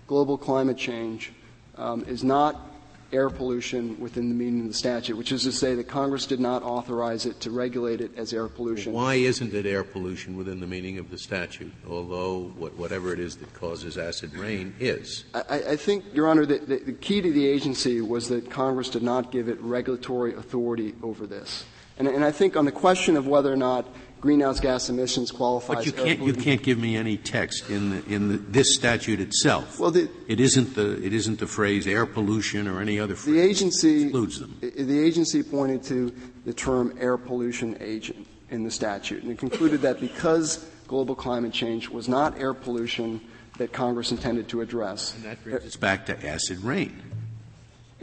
global climate change um, is not air pollution within the meaning of the statute, which is to say that Congress did not authorize it to regulate it as air pollution. Why isn't it air pollution within the meaning of the statute, although what, whatever it is that causes acid rain is? I, I think, Your Honor, that the, the key to the agency was that Congress did not give it regulatory authority over this. And, and I think on the question of whether or not greenhouse gas emissions qualify But you can't, you can't give me any text in, the, in the, this statute itself. Well, the, It isn't the, it isn't the phrase air pollution or any other The phrase. agency, excludes them. the agency pointed to the term air pollution agent in the statute, and it concluded that because global climate change was not air pollution that Congress intended to address. And that brings us back to acid rain.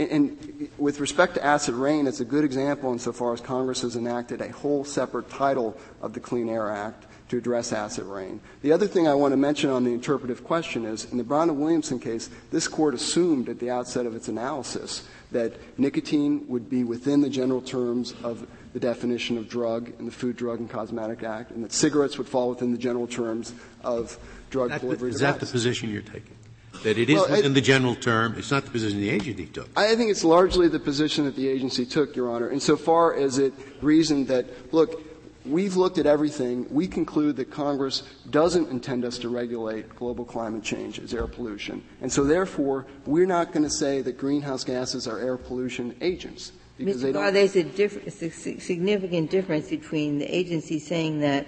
And, with respect to acid rain, it's a good example insofar as Congress has enacted a whole separate title of the Clean Air Act to address acid rain. The other thing I want to mention on the interpretive question is, in the Brown and Williamson case, this court assumed at the outset of its analysis that nicotine would be within the general terms of the definition of drug in the Food, Drug, and Cosmetic Act, and that cigarettes would fall within the general terms of drug That- delivery is that the position you're taking? That it is Well, I- the general term, it's not the position the agency took. I think it's largely the position that the agency took, Your Honor, insofar as it reasoned that, look, we've looked at everything. We conclude that Congress doesn't intend us to regulate global climate change as air pollution. And so therefore, we're not going to say that greenhouse gases are air pollution agents. Because they Mr. Barr, don't. there's a diff- a significant difference between the agency saying that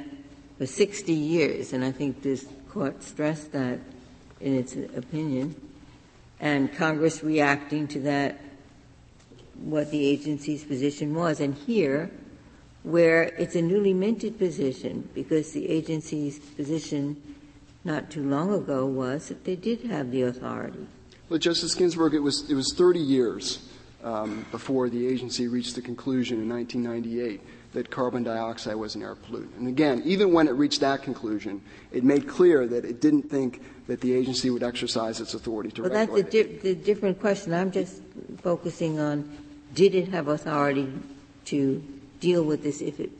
for 60 years, and I think this court stressed that in its opinion, and Congress reacting to that, what the agency's position was. And here, where it's a newly minted position, because the agency's position not too long ago was that they did have the authority. Well, Justice Ginsburg, it was, it was 30 years um, before the agency reached the conclusion in 1998 that carbon dioxide was an air pollutant. And again, even when it reached that conclusion, it made clear that it didn't think that the agency would exercise its authority to Well, that's regulate the, it. di- the different question. I'm just focusing on, did it have authority to deal with this if it,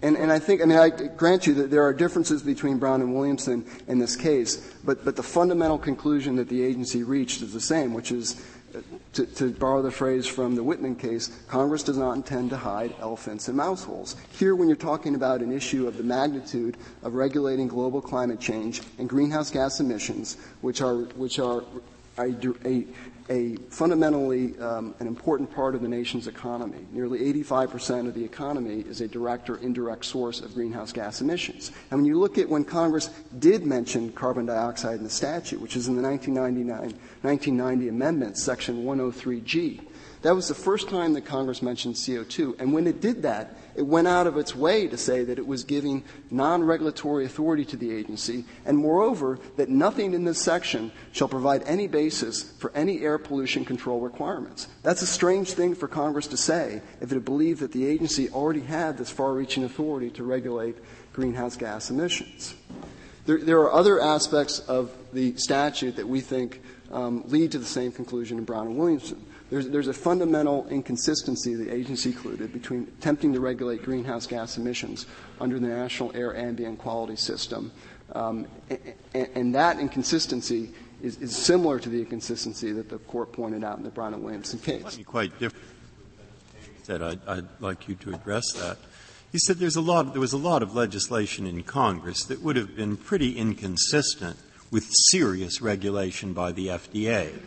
And, and I think, I mean, I grant you that there are differences between Brown and Williamson in this case, but, but the fundamental conclusion that the agency reached is the same, which is, to, to borrow the phrase from the Whitman case, Congress does not intend to hide elephants in mouse holes. Here, when you're talking about an issue of the magnitude of regulating global climate change and greenhouse gas emissions, which are, which are a, a, a fundamentally um, an important part of the nation's economy. Nearly 85% of the economy is a direct or indirect source of greenhouse gas emissions. And when you look at when Congress did mention carbon dioxide in the statute, which is in the 1999, 1990 amendments, section 103G, that was the first time that Congress mentioned CO2. And when it did that, it went out of its way to say that it was giving non-regulatory authority to the agency, and moreover, that nothing in this section shall provide any basis for any air pollution control requirements. That's a strange thing for Congress to say if it believed that the agency already had this far-reaching authority to regulate greenhouse gas emissions. There, there are other aspects of the statute that we think um, lead to the same conclusion in Brown and Williamson. There's, there's a fundamental inconsistency the agency included between attempting to regulate greenhouse gas emissions under the National Air Ambient Quality System. Um, and, and, that inconsistency is, is, similar to the inconsistency that the court pointed out in the Brown and Williamson case. Quite different. Said I'd, I'd like you to address that. He said there's a lot, there was a lot of legislation in Congress that would have been pretty inconsistent with serious regulation by the FDA.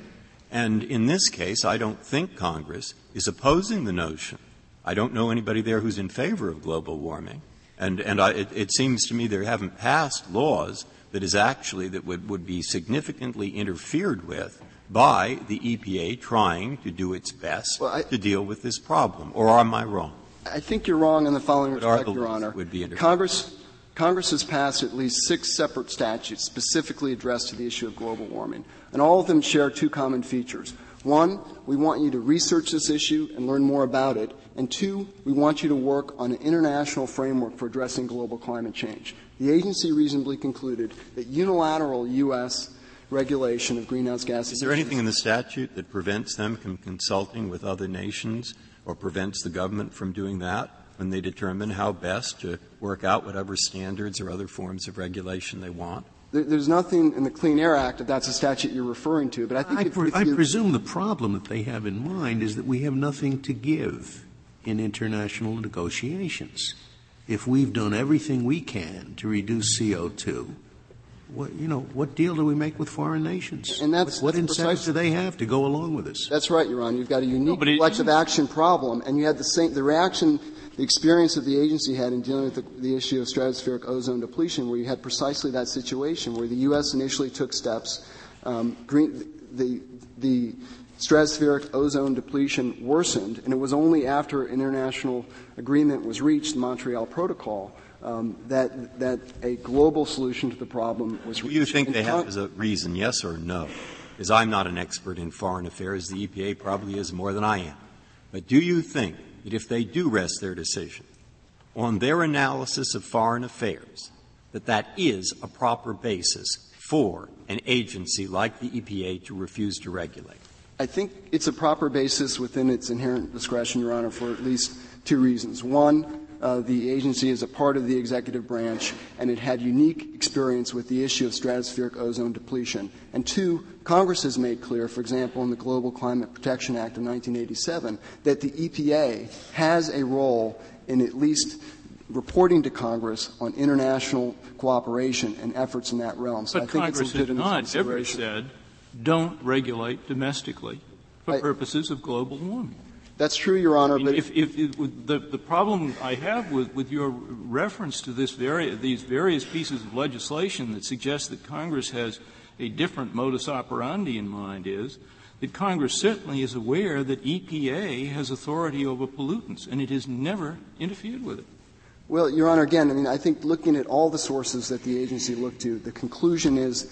And in this case, I don't think Congress is opposing the notion. I don't know anybody there who's in favor of global warming. And, and I, it, it, seems to me they haven't passed laws that is actually that would, would be significantly interfered with by the EPA trying to do its best well, I, to deal with this problem. Or am I wrong? I think you're wrong in the following respect, Your Honor. Would be Congress, Congress has passed at least six separate statutes specifically addressed to the issue of global warming. And all of them share two common features. One, we want you to research this issue and learn more about it. And two, we want you to work on an international framework for addressing global climate change. The agency reasonably concluded that unilateral U.S. regulation of greenhouse gases. Is there anything in the statute that prevents them from consulting with other nations or prevents the government from doing that when they determine how best to work out whatever standards or other forms of regulation they want? There's nothing in the Clean Air Act if that's a statute you're referring to, but I think I, if, pre- if I you- presume the problem that they have in mind is that we have nothing to give in international negotiations. If we've done everything we can to reduce CO2, what, you know, what deal do we make with foreign nations? And that's- what that's incentives do they have to go along with us? That's right, Your Honor. You've got a unique but it collective action problem, and you had the same, the reaction, the experience that the agency had in dealing with the, the issue of stratospheric ozone depletion, where you had precisely that situation, where the U.S. initially took steps, um, green, the, the stratospheric ozone depletion worsened, and it was only after international agreement was reached, the Montreal Protocol, um, that, that a global solution to the problem was Do reached. you think And they Con- have as a reason, yes or no? Because I'm not an expert in foreign affairs. The EPA probably is more than I am. But do you think that if they do rest their decision on their analysis of foreign affairs, that that is a proper basis for an agency like the EPA to refuse to regulate? I think it's a proper basis within its inherent discretion, Your Honor, for at least two reasons. One, uh, the agency is a part of the executive branch, and it had unique experience with the issue of stratospheric ozone depletion. And two, Congress has made clear, for example, in the Global Climate Protection Act of 1987, that the EPA has a role in at least reporting to Congress on international cooperation and efforts in that realm. So I But think Congress it's has not ever said, don't regulate domestically for I- purposes of global warming. That's true, Your Honor, I mean, but if, if, if the, the problem I have with, with your reference to this vari- these various pieces of legislation that suggest that Congress has a different modus operandi in mind is that Congress certainly is aware that EPA has authority over pollutants, and it has never interfered with it. Well, Your Honor, again, I mean, I think looking at all the sources that the agency looked to, the conclusion is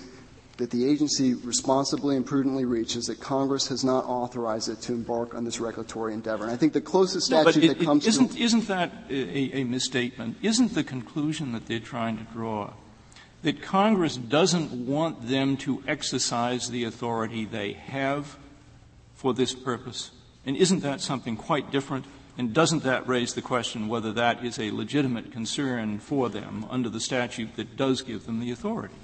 that the agency responsibly and prudently reaches that Congress has not authorized it to embark on this regulatory endeavor. And I think the closest No, statute it, that comes it isn't, to isn't that a, a misstatement? Isn't the conclusion that they're trying to draw that Congress doesn't want them to exercise the authority they have for this purpose? And isn't that something quite different? And doesn't that raise the question whether that is a legitimate concern for them under the statute that does give them the authority?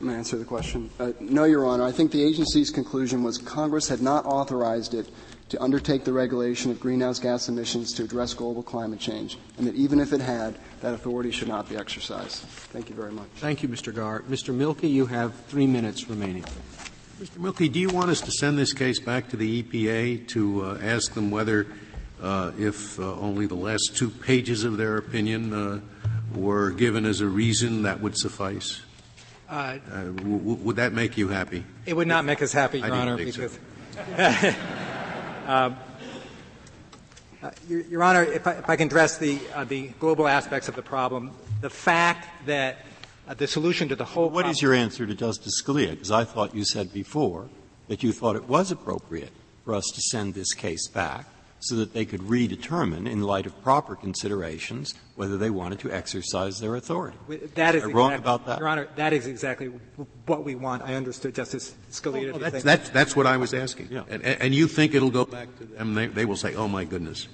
Let me answer the question. Uh, no, Your Honor. I think the agency's conclusion was Congress had not authorized it to undertake the regulation of greenhouse gas emissions to address global climate change, and that even if it had, that authority should not be exercised. Thank you very much. Thank you, Mr. Garre. Mr. Milkey, you have three minutes remaining. Mr. Milkey, do you want us to send this case back to the EPA to uh, ask them whether, uh, if uh, only the last two pages of their opinion uh, were given as a reason, that would suffice? Uh, w- w- would that make you happy? It would not make us happy, I Your didn't Honor, think so. because. Um, uh, Your, Your Honor, if I, if I can address the, uh, the global aspects of the problem, the fact that uh, the solution to the whole What problem- is your answer to Justice Scalia? Because I thought you said before that you thought it was appropriate for us to send this case back so that they could redetermine, in light of proper considerations, whether they wanted to exercise their authority. That is Am I wrong about that? Your Honor, that is exactly what we want. I understood Justice Scalia to Well, be that's, that's, that's what I was asking. Yeah. And, and you think it'll go back to them, they, they will say, oh my goodness,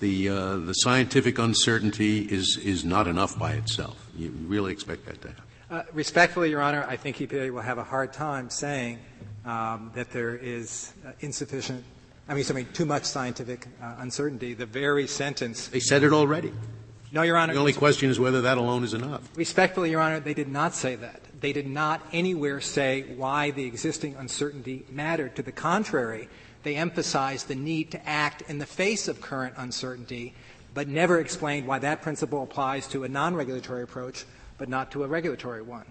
the, uh, the scientific uncertainty is, is not enough by itself. You really expect that to happen. Uh, respectfully, Your Honor, I think EPA will have a hard time saying um, that there is uh, insufficient, I mean, something too much scientific uh, uncertainty. The very sentence. They said it already. No, Your Honor. The only question is whether that alone is enough. Respectfully, Your Honor, they did not say that. They did not anywhere say why the existing uncertainty mattered. To the contrary, they emphasized the need to act in the face of current uncertainty, but never explained why that principle applies to a non-regulatory approach, but not to a regulatory one.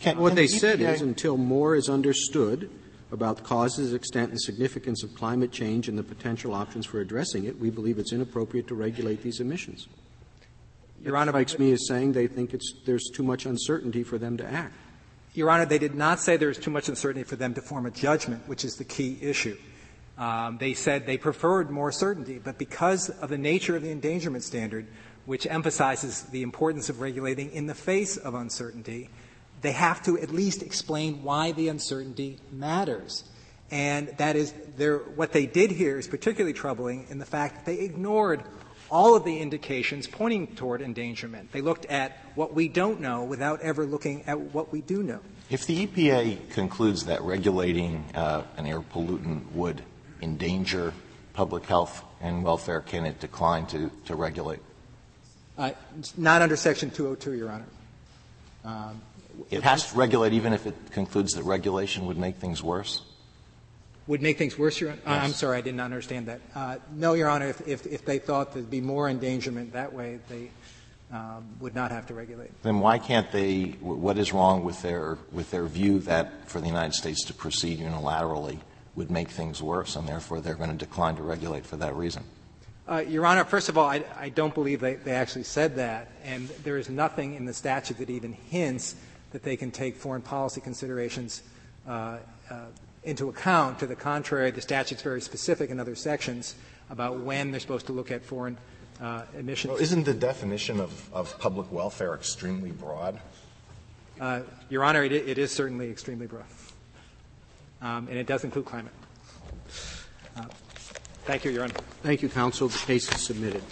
Can- What can they the said EPA is until more is understood about the causes, extent, and significance of climate change and the potential options for addressing it, we believe it's inappropriate to regulate these emissions. Your Honor, strikes me as saying they think it's, there's too much uncertainty for them to act. Your Honor, they did not say there was too much uncertainty for them to form a judgment, which is the key issue. Um, they said they preferred more certainty, but because of the nature of the endangerment standard, which emphasizes the importance of regulating in the face of uncertainty, they have to at least explain why the uncertainty matters. And that is, what they did here is particularly troubling in the fact that they ignored all of the indications pointing toward endangerment. They looked at what we don't know without ever looking at what we do know. If the EPA concludes that regulating uh, an air pollutant would endanger public health and welfare, can it decline to, to regulate? Uh, not under Section 202, Your Honor. Um, it has to regulate even if it concludes that regulation would make things worse? Would make things worse, Your Honor? Yes. I'm sorry, I did not understand that. Uh, no, Your Honor, if, if, if, they thought there'd be more endangerment that way, they um, would not have to regulate. Then why can't they, what is wrong with their, with their view that for the United States to proceed unilaterally would make things worse, and therefore they're going to decline to regulate for that reason? Uh, Your Honor, first of all, I, I don't believe they, they actually said that, and there is nothing in the statute that even hints that they can take foreign policy considerations uh, uh, into account. To the contrary, the statute's very specific in other sections about when they're supposed to look at foreign uh, emissions. Well, isn't the definition of, of public welfare extremely broad? Uh, Your Honor, it, it is certainly extremely broad, um, and it does include climate. Uh, thank you, Your Honor. Thank you, counsel. The case is submitted.